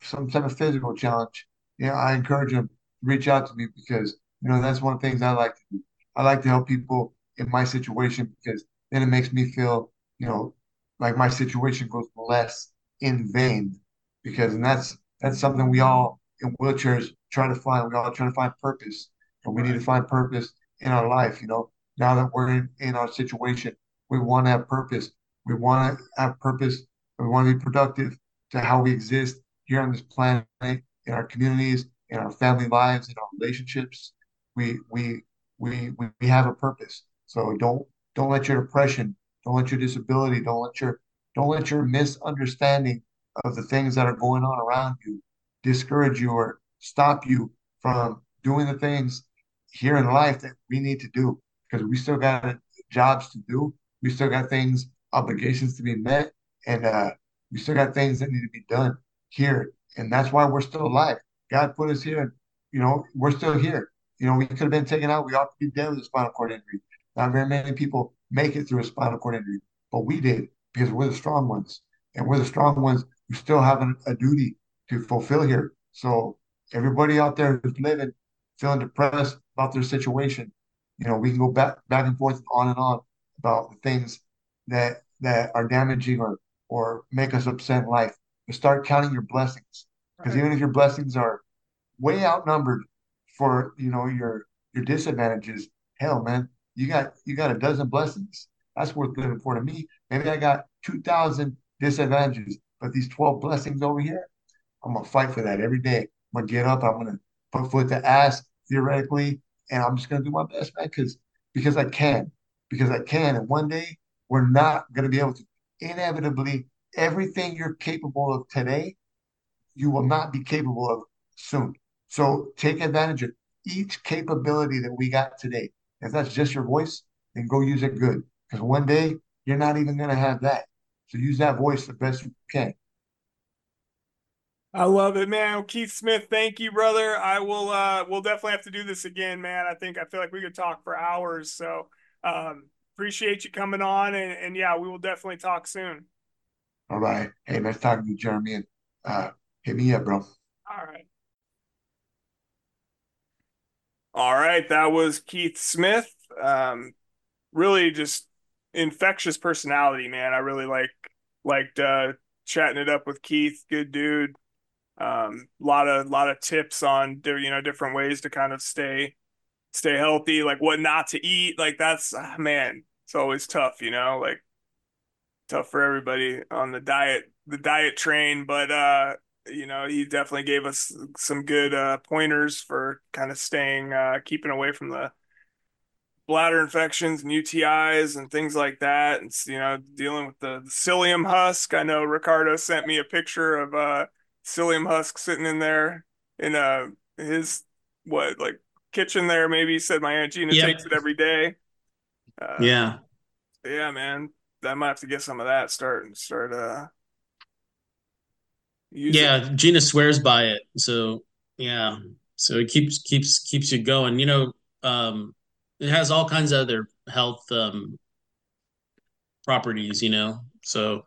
some type of physical challenge, you know, I encourage them to reach out to me because, you know, that's one of the things I like to do. I like to help people in my situation because then it makes me feel you know, like my situation goes less in vain because and that's that's something we all in wheelchairs try to find. We all try to find purpose, and we need to find purpose in our life. You know, now that we're in, in our situation, we want to have purpose. We want to have purpose. We want to be productive to how we exist here on this planet, in our communities, in our family lives, in our relationships. We we we we have a purpose. So don't don't let your depression, don't let your disability, don't let your don't let your misunderstanding of the things that are going on around you discourage you or stop you from doing the things here in life that we need to do because we still got jobs to do. We still got things, obligations to be met, and uh, we still got things that need to be done here. And that's why we're still alive. God put us here. and You know, we're still here. You know, we could have been taken out. We ought to be dead with a spinal cord injury. Not very many people make it through a spinal cord injury, but we did because we're the strong ones. And we're the strong ones who still have a, a duty to fulfill here. So everybody out there who's living, feeling depressed about their situation, you know, we can go back back and forth on and on about the things that that are damaging or or make us upset in life. But start counting your blessings. Because even if your blessings are way outnumbered for you know your your disadvantages, hell man, you got you got a dozen blessings. That's worth living for to me. Maybe I got two thousand disadvantages, but these twelve blessings over here, I'm gonna fight for that every day. I'm gonna get up. I'm gonna put foot to ass theoretically, and I'm just gonna do my best, man, because because I can, because I can. And one day we're not gonna be able to. Inevitably, everything you're capable of today, you will not be capable of soon. So take advantage of each capability that we got today. If that's just your voice, then go use it good. Because one day you're not even gonna have that. So use that voice the best you can. I love it, man. Keith Smith, thank you, brother. I will uh we'll definitely have to do this again, man. I think I feel like we could talk for hours. So um appreciate you coming on and, and yeah, we will definitely talk soon. All right. Hey, nice talking to you, Jeremy. And uh hit me up, bro. All right. All right, that was Keith Smith. Um really just infectious personality, man. I really like liked uh chatting it up with Keith. Good dude um, a lot of lot of tips on you know different ways to kind of stay stay healthy, like what not to eat. Like that's ah, man, it's always tough, you know, like tough for everybody on the diet the diet train. But uh, you know, he definitely gave us some good uh, pointers for kind of staying uh, keeping away from the bladder infections and UTIs and things like that. And you know, dealing with the, the psyllium husk. I know Ricardo sent me a picture of uh psyllium husk sitting in there in uh his what like kitchen there. Maybe he said my aunt Gina yep. takes it every day. Uh, yeah, yeah, man. I might have to get some of that. Start and start. Uh, yeah, it. Gina swears by it. So yeah, so it keeps keeps keeps you going. You know, um, it has all kinds of other health um, properties. You know, so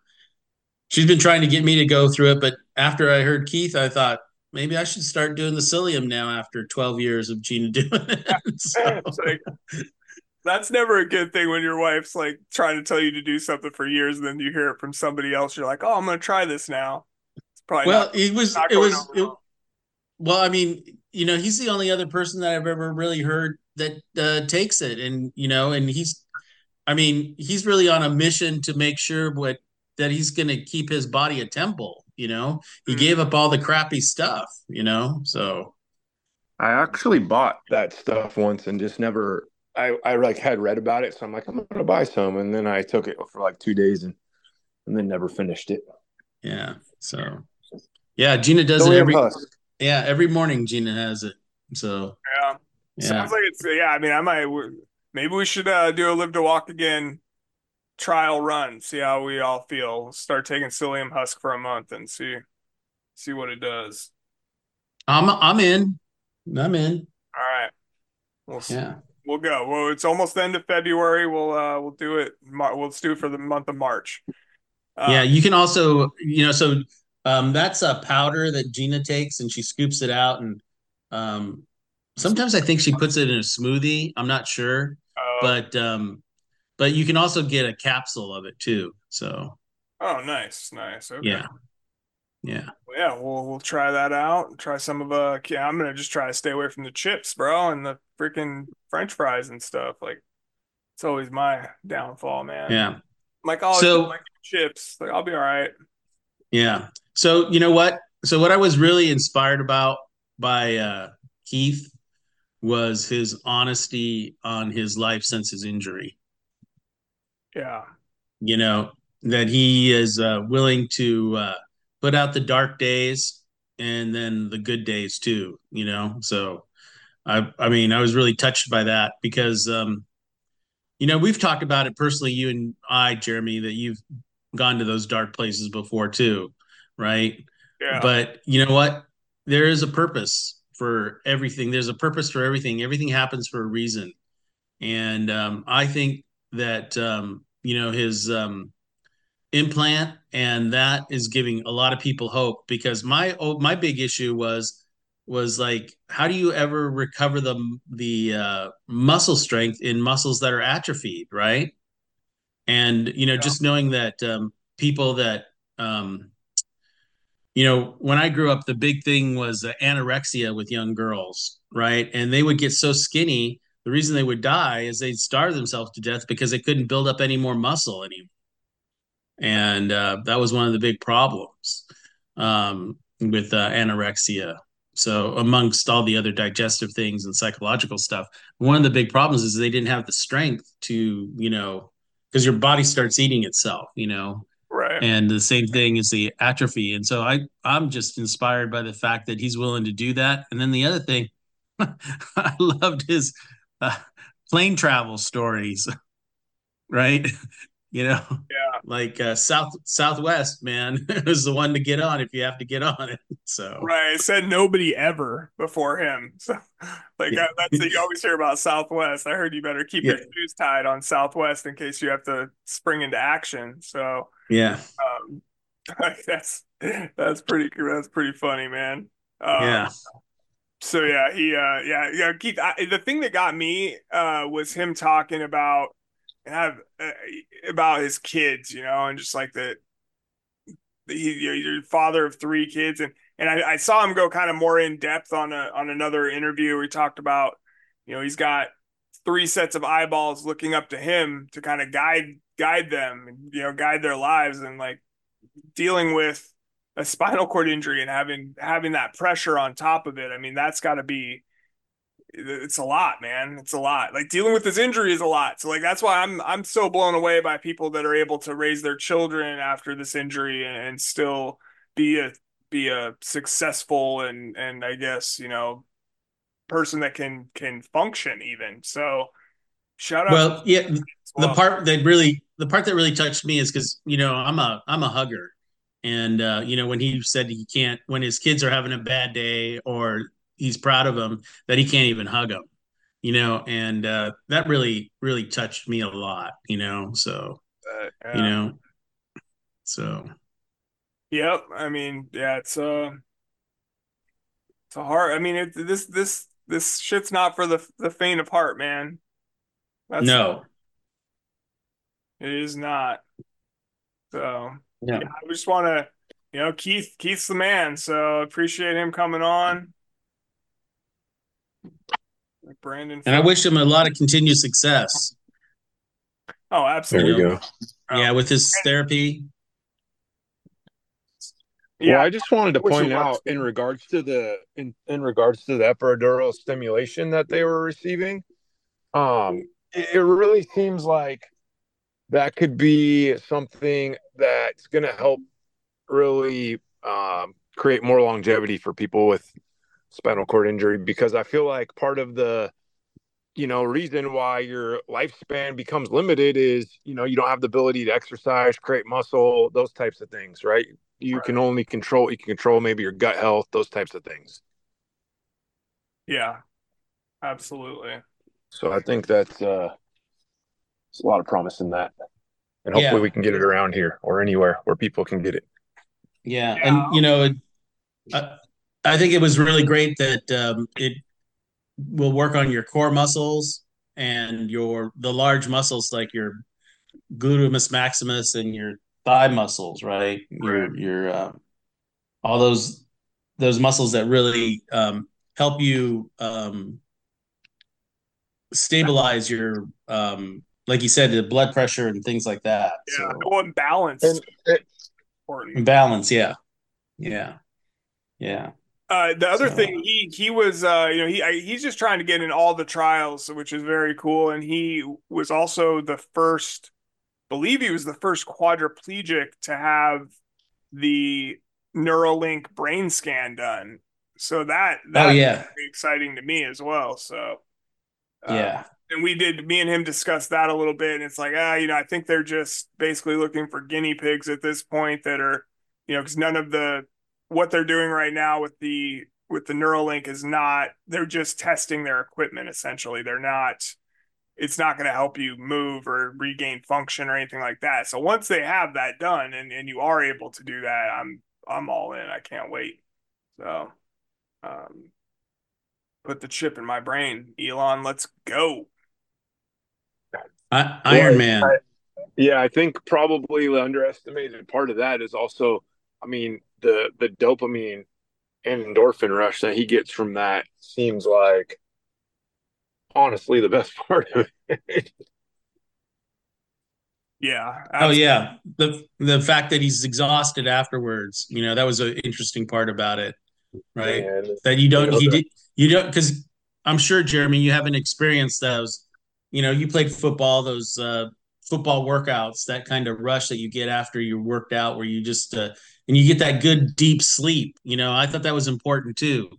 she's been trying to get me to go through it, but after I heard Keith, I thought maybe I should start doing the psyllium now after 12 years of Gina doing it. so. like, that's never a good thing when your wife's like trying to tell you to do something for years and then you hear it from somebody else. You're like, oh, I'm going to try this now. It's probably well, not, it was, it was, it, well, I mean, you know, he's the only other person that I've ever really heard that uh, takes it. And, you know, and he's, I mean, he's really on a mission to make sure what that he's going to keep his body a temple. You know, he mm-hmm. gave up all the crappy stuff. You know, so I actually bought that stuff once and just never. I I like had read about it, so I'm like, I'm gonna buy some, and then I took it for like two days and and then never finished it. Yeah. So yeah, Gina does it every. Yeah, every morning Gina has it. So yeah. yeah. Sounds like it's yeah. I mean, I might maybe we should uh, do a live to walk again trial run, see how we all feel. Start taking psyllium husk for a month and see see what it does. I'm I'm in. I'm in. All right. We'll see. yeah. We'll go. Well, it's almost the end of February. We'll uh we'll do it. We'll do it for the month of March. Um, yeah, you can also you know so um that's a powder that Gina takes and she scoops it out and um sometimes I think she puts it in a smoothie. I'm not sure, uh, but um but you can also get a capsule of it too. So. Oh, nice, nice. Okay. Yeah. Yeah. Yeah, we'll we'll try that out. Try some of uh yeah, I'm gonna just try to stay away from the chips, bro, and the freaking French fries and stuff. Like it's always my downfall, man. Yeah. Like all So- like chips. Like I'll be all right. Yeah. So you know what? So what I was really inspired about by uh, Keith was his honesty on his life since his injury. Yeah. You know that he is uh, willing to uh, put out the dark days and then the good days too. You know, so I I mean I was really touched by that because um, you know we've talked about it personally, you and I, Jeremy, that you've gone to those dark places before too, right? Yeah. But you know what? There is a purpose for everything. There's a purpose for everything. Everything happens for a reason. And um, I think that um, you know his um, implant and that is giving a lot of people hope because my oh, my big issue was was like how do you ever recover the the uh, muscle strength in muscles that are atrophied, right? And you know, Yeah. just knowing that um, people that um, you know, when I grew up, the big thing was uh, anorexia with young girls, right? And they would get so skinny. The reason they would die is they'd starve themselves to death because they couldn't build up any more muscle anymore. And uh, that was one of the big problems um, with uh, anorexia. So, amongst all the other digestive things and psychological stuff, one of the big problems is they didn't have the strength to, you know, because your body starts eating itself, you know. and the same thing is the atrophy and so i i'm just inspired by the fact that he's willing to do that and then the other thing i loved his uh, plane travel stories right you know Yeah. like uh, south southwest man is the one to get on if you have to get on it so Right. It said nobody ever before him. So like Yeah. that, that's you always hear about Southwest. I heard you better keep your shoes tied on Southwest in case you have to spring into action. So yeah um that's that's pretty that's pretty funny, man. Um, yeah So yeah, he uh yeah, yeah, Keith, I, the thing that got me uh was him talking about have uh, about his kids, you know, and just like the he you're father of three kids and and I, I saw him go kind of more in depth on a on another interview where he talked about, you know, he's got three sets of eyeballs looking up to him to kind of guide guide them you know guide their lives and like dealing with a spinal cord injury and having having that pressure on top of it i mean that's got to be it's a lot man. It's a lot. Like dealing with this injury is a lot. So like that's why i'm i'm so blown away by people that are able to raise their children after this injury and, and still be a be a successful and and i guess you know person that can can function even. So shout out well yeah as the part that really the part that really touched me is because you know i'm a i'm a hugger. And uh, you know when he said he can't when his kids are having a bad day or he's proud of them that he can't even hug them you know? And uh, that really really touched me a lot you know? So Uh, you know? So. Yep. I mean, yeah, it's uh it's a hard I mean it this this this shit's not for the the faint of heart, man. That's no it is not. So Yeah. yeah, I just wanna you know, Keith Keith's the man, so appreciate him coming on. Brandon and i wish him a lot of continued success Oh, There absolutely. we go. Yeah with his therapy Yeah. Well, I just wanted to point out in regards to the in, in regards to the epidural stimulation that they were receiving, um, it, really seems like that could be something that's going to help really um, create more longevity for people with spinal cord injury because I feel like part of the you know reason why your lifespan becomes limited is you know you don't have the ability to exercise create muscle those types of things right you Right. can only control you can control maybe your gut health those types of things Yeah. Absolutely. So i think that's uh a lot of promise in that and hopefully Yeah. we can get it around here or anywhere where people can get it Yeah, Yeah. and you know, it, I, I think it was really great that um, it will work on your core muscles and your the large muscles like your gluteus maximus and your thigh muscles, right? Your your uh, all those those muscles that really um, help you um, stabilize your um, like you said, the blood pressure and things like that. Yeah, so, well, balance. And, and, balance, yeah, yeah, yeah. Uh, the other so. thing, he he was, uh, you know, he I, he's just trying to get in all the trials, which is very cool. And he was also the first, believe he was the first quadriplegic to have the Neuralink brain scan done. So that that oh yeah, exciting to me as well. So uh, yeah, and we did me and him discuss that a little bit and it's like ah you know i think they're just basically looking for guinea pigs at this point that are you know because none of the what they're doing right now with the with the neuralink is not they're just testing their equipment essentially. They're not it's not going to help you move or regain function or anything like that. So once they have that done and, and you are able to do that i'm i'm all in. I can't wait. So um put the chip in my brain elon let's go I, Iron Man. I, yeah, I think probably the underestimated part of that is also, I mean, the the dopamine and endorphin rush that he gets from that seems like honestly the best part of it. Yeah. Absolutely. Oh yeah. The the fact that he's exhausted afterwards, you know, that was an interesting part about it. Right. Man. That you don't you, know, did you don't because I'm sure Jeremy, you haven't experienced those you know, you played football, those uh, football workouts, that kind of rush that you get after you worked out, where you just uh, and you get that good deep sleep. You know, I thought that was important too,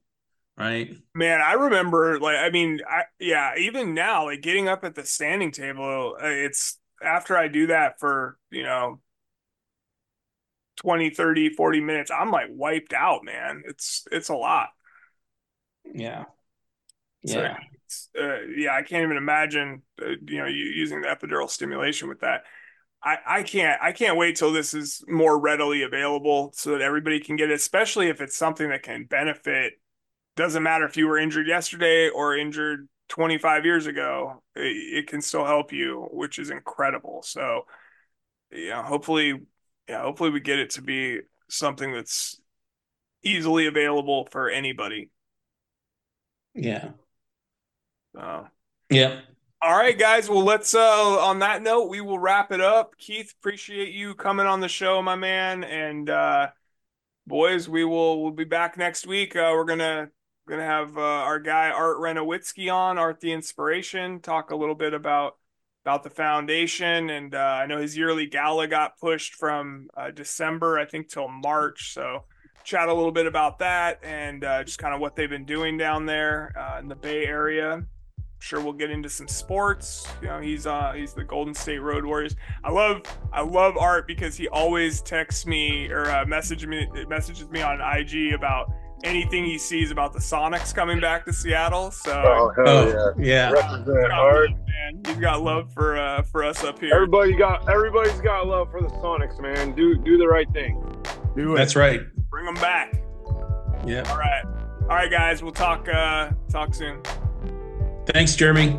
right? Man, I remember like I mean, I yeah, even now, like getting up at the standing table, uh, it's after I do that for you know 20 30 40 minutes i'm like wiped out man it's it's a lot yeah yeah uh, yeah, I can't even imagine, uh, you know, you, using the epidural stimulation with that. I, I can't I can't wait till this is more readily available so that everybody can get it, especially if it's something that can benefit. Doesn't matter if you were injured yesterday or injured 25 years ago, it, it can still help you, which is incredible. So, yeah, hopefully, yeah, hopefully we get it to be something that's easily available for anybody. Yeah. Uh, yeah. All right, guys. Well, let's. Uh, on that note, we will wrap it up. Keith, appreciate you coming on the show, my man. And uh, boys, we will we'll be back next week. Uh, we're gonna gonna have uh, our guy Art Renowitzki on, Art the Inspiration, talk a little bit about about the foundation. And uh, I know his yearly gala got pushed from uh, December, I think, till March. So chat a little bit about that and uh, just kind of what they've been doing down there uh, in the Bay Area sure we'll get into some sports. You know, he's uh he's the Golden State Road Warriors. I love I love Art because he always texts me or uh, message me messages me on IG about anything he sees about the Sonics coming back to Seattle. So oh, hell yeah, yeah. Represent Art. Man. He's got love for uh for us up here. Everybody got everybody's got love for the Sonics, man. Do do the right thing. Do it. That's right. Bring them back. Yeah. All right. All right, guys. We'll talk uh talk soon. Thanks, Jeremy.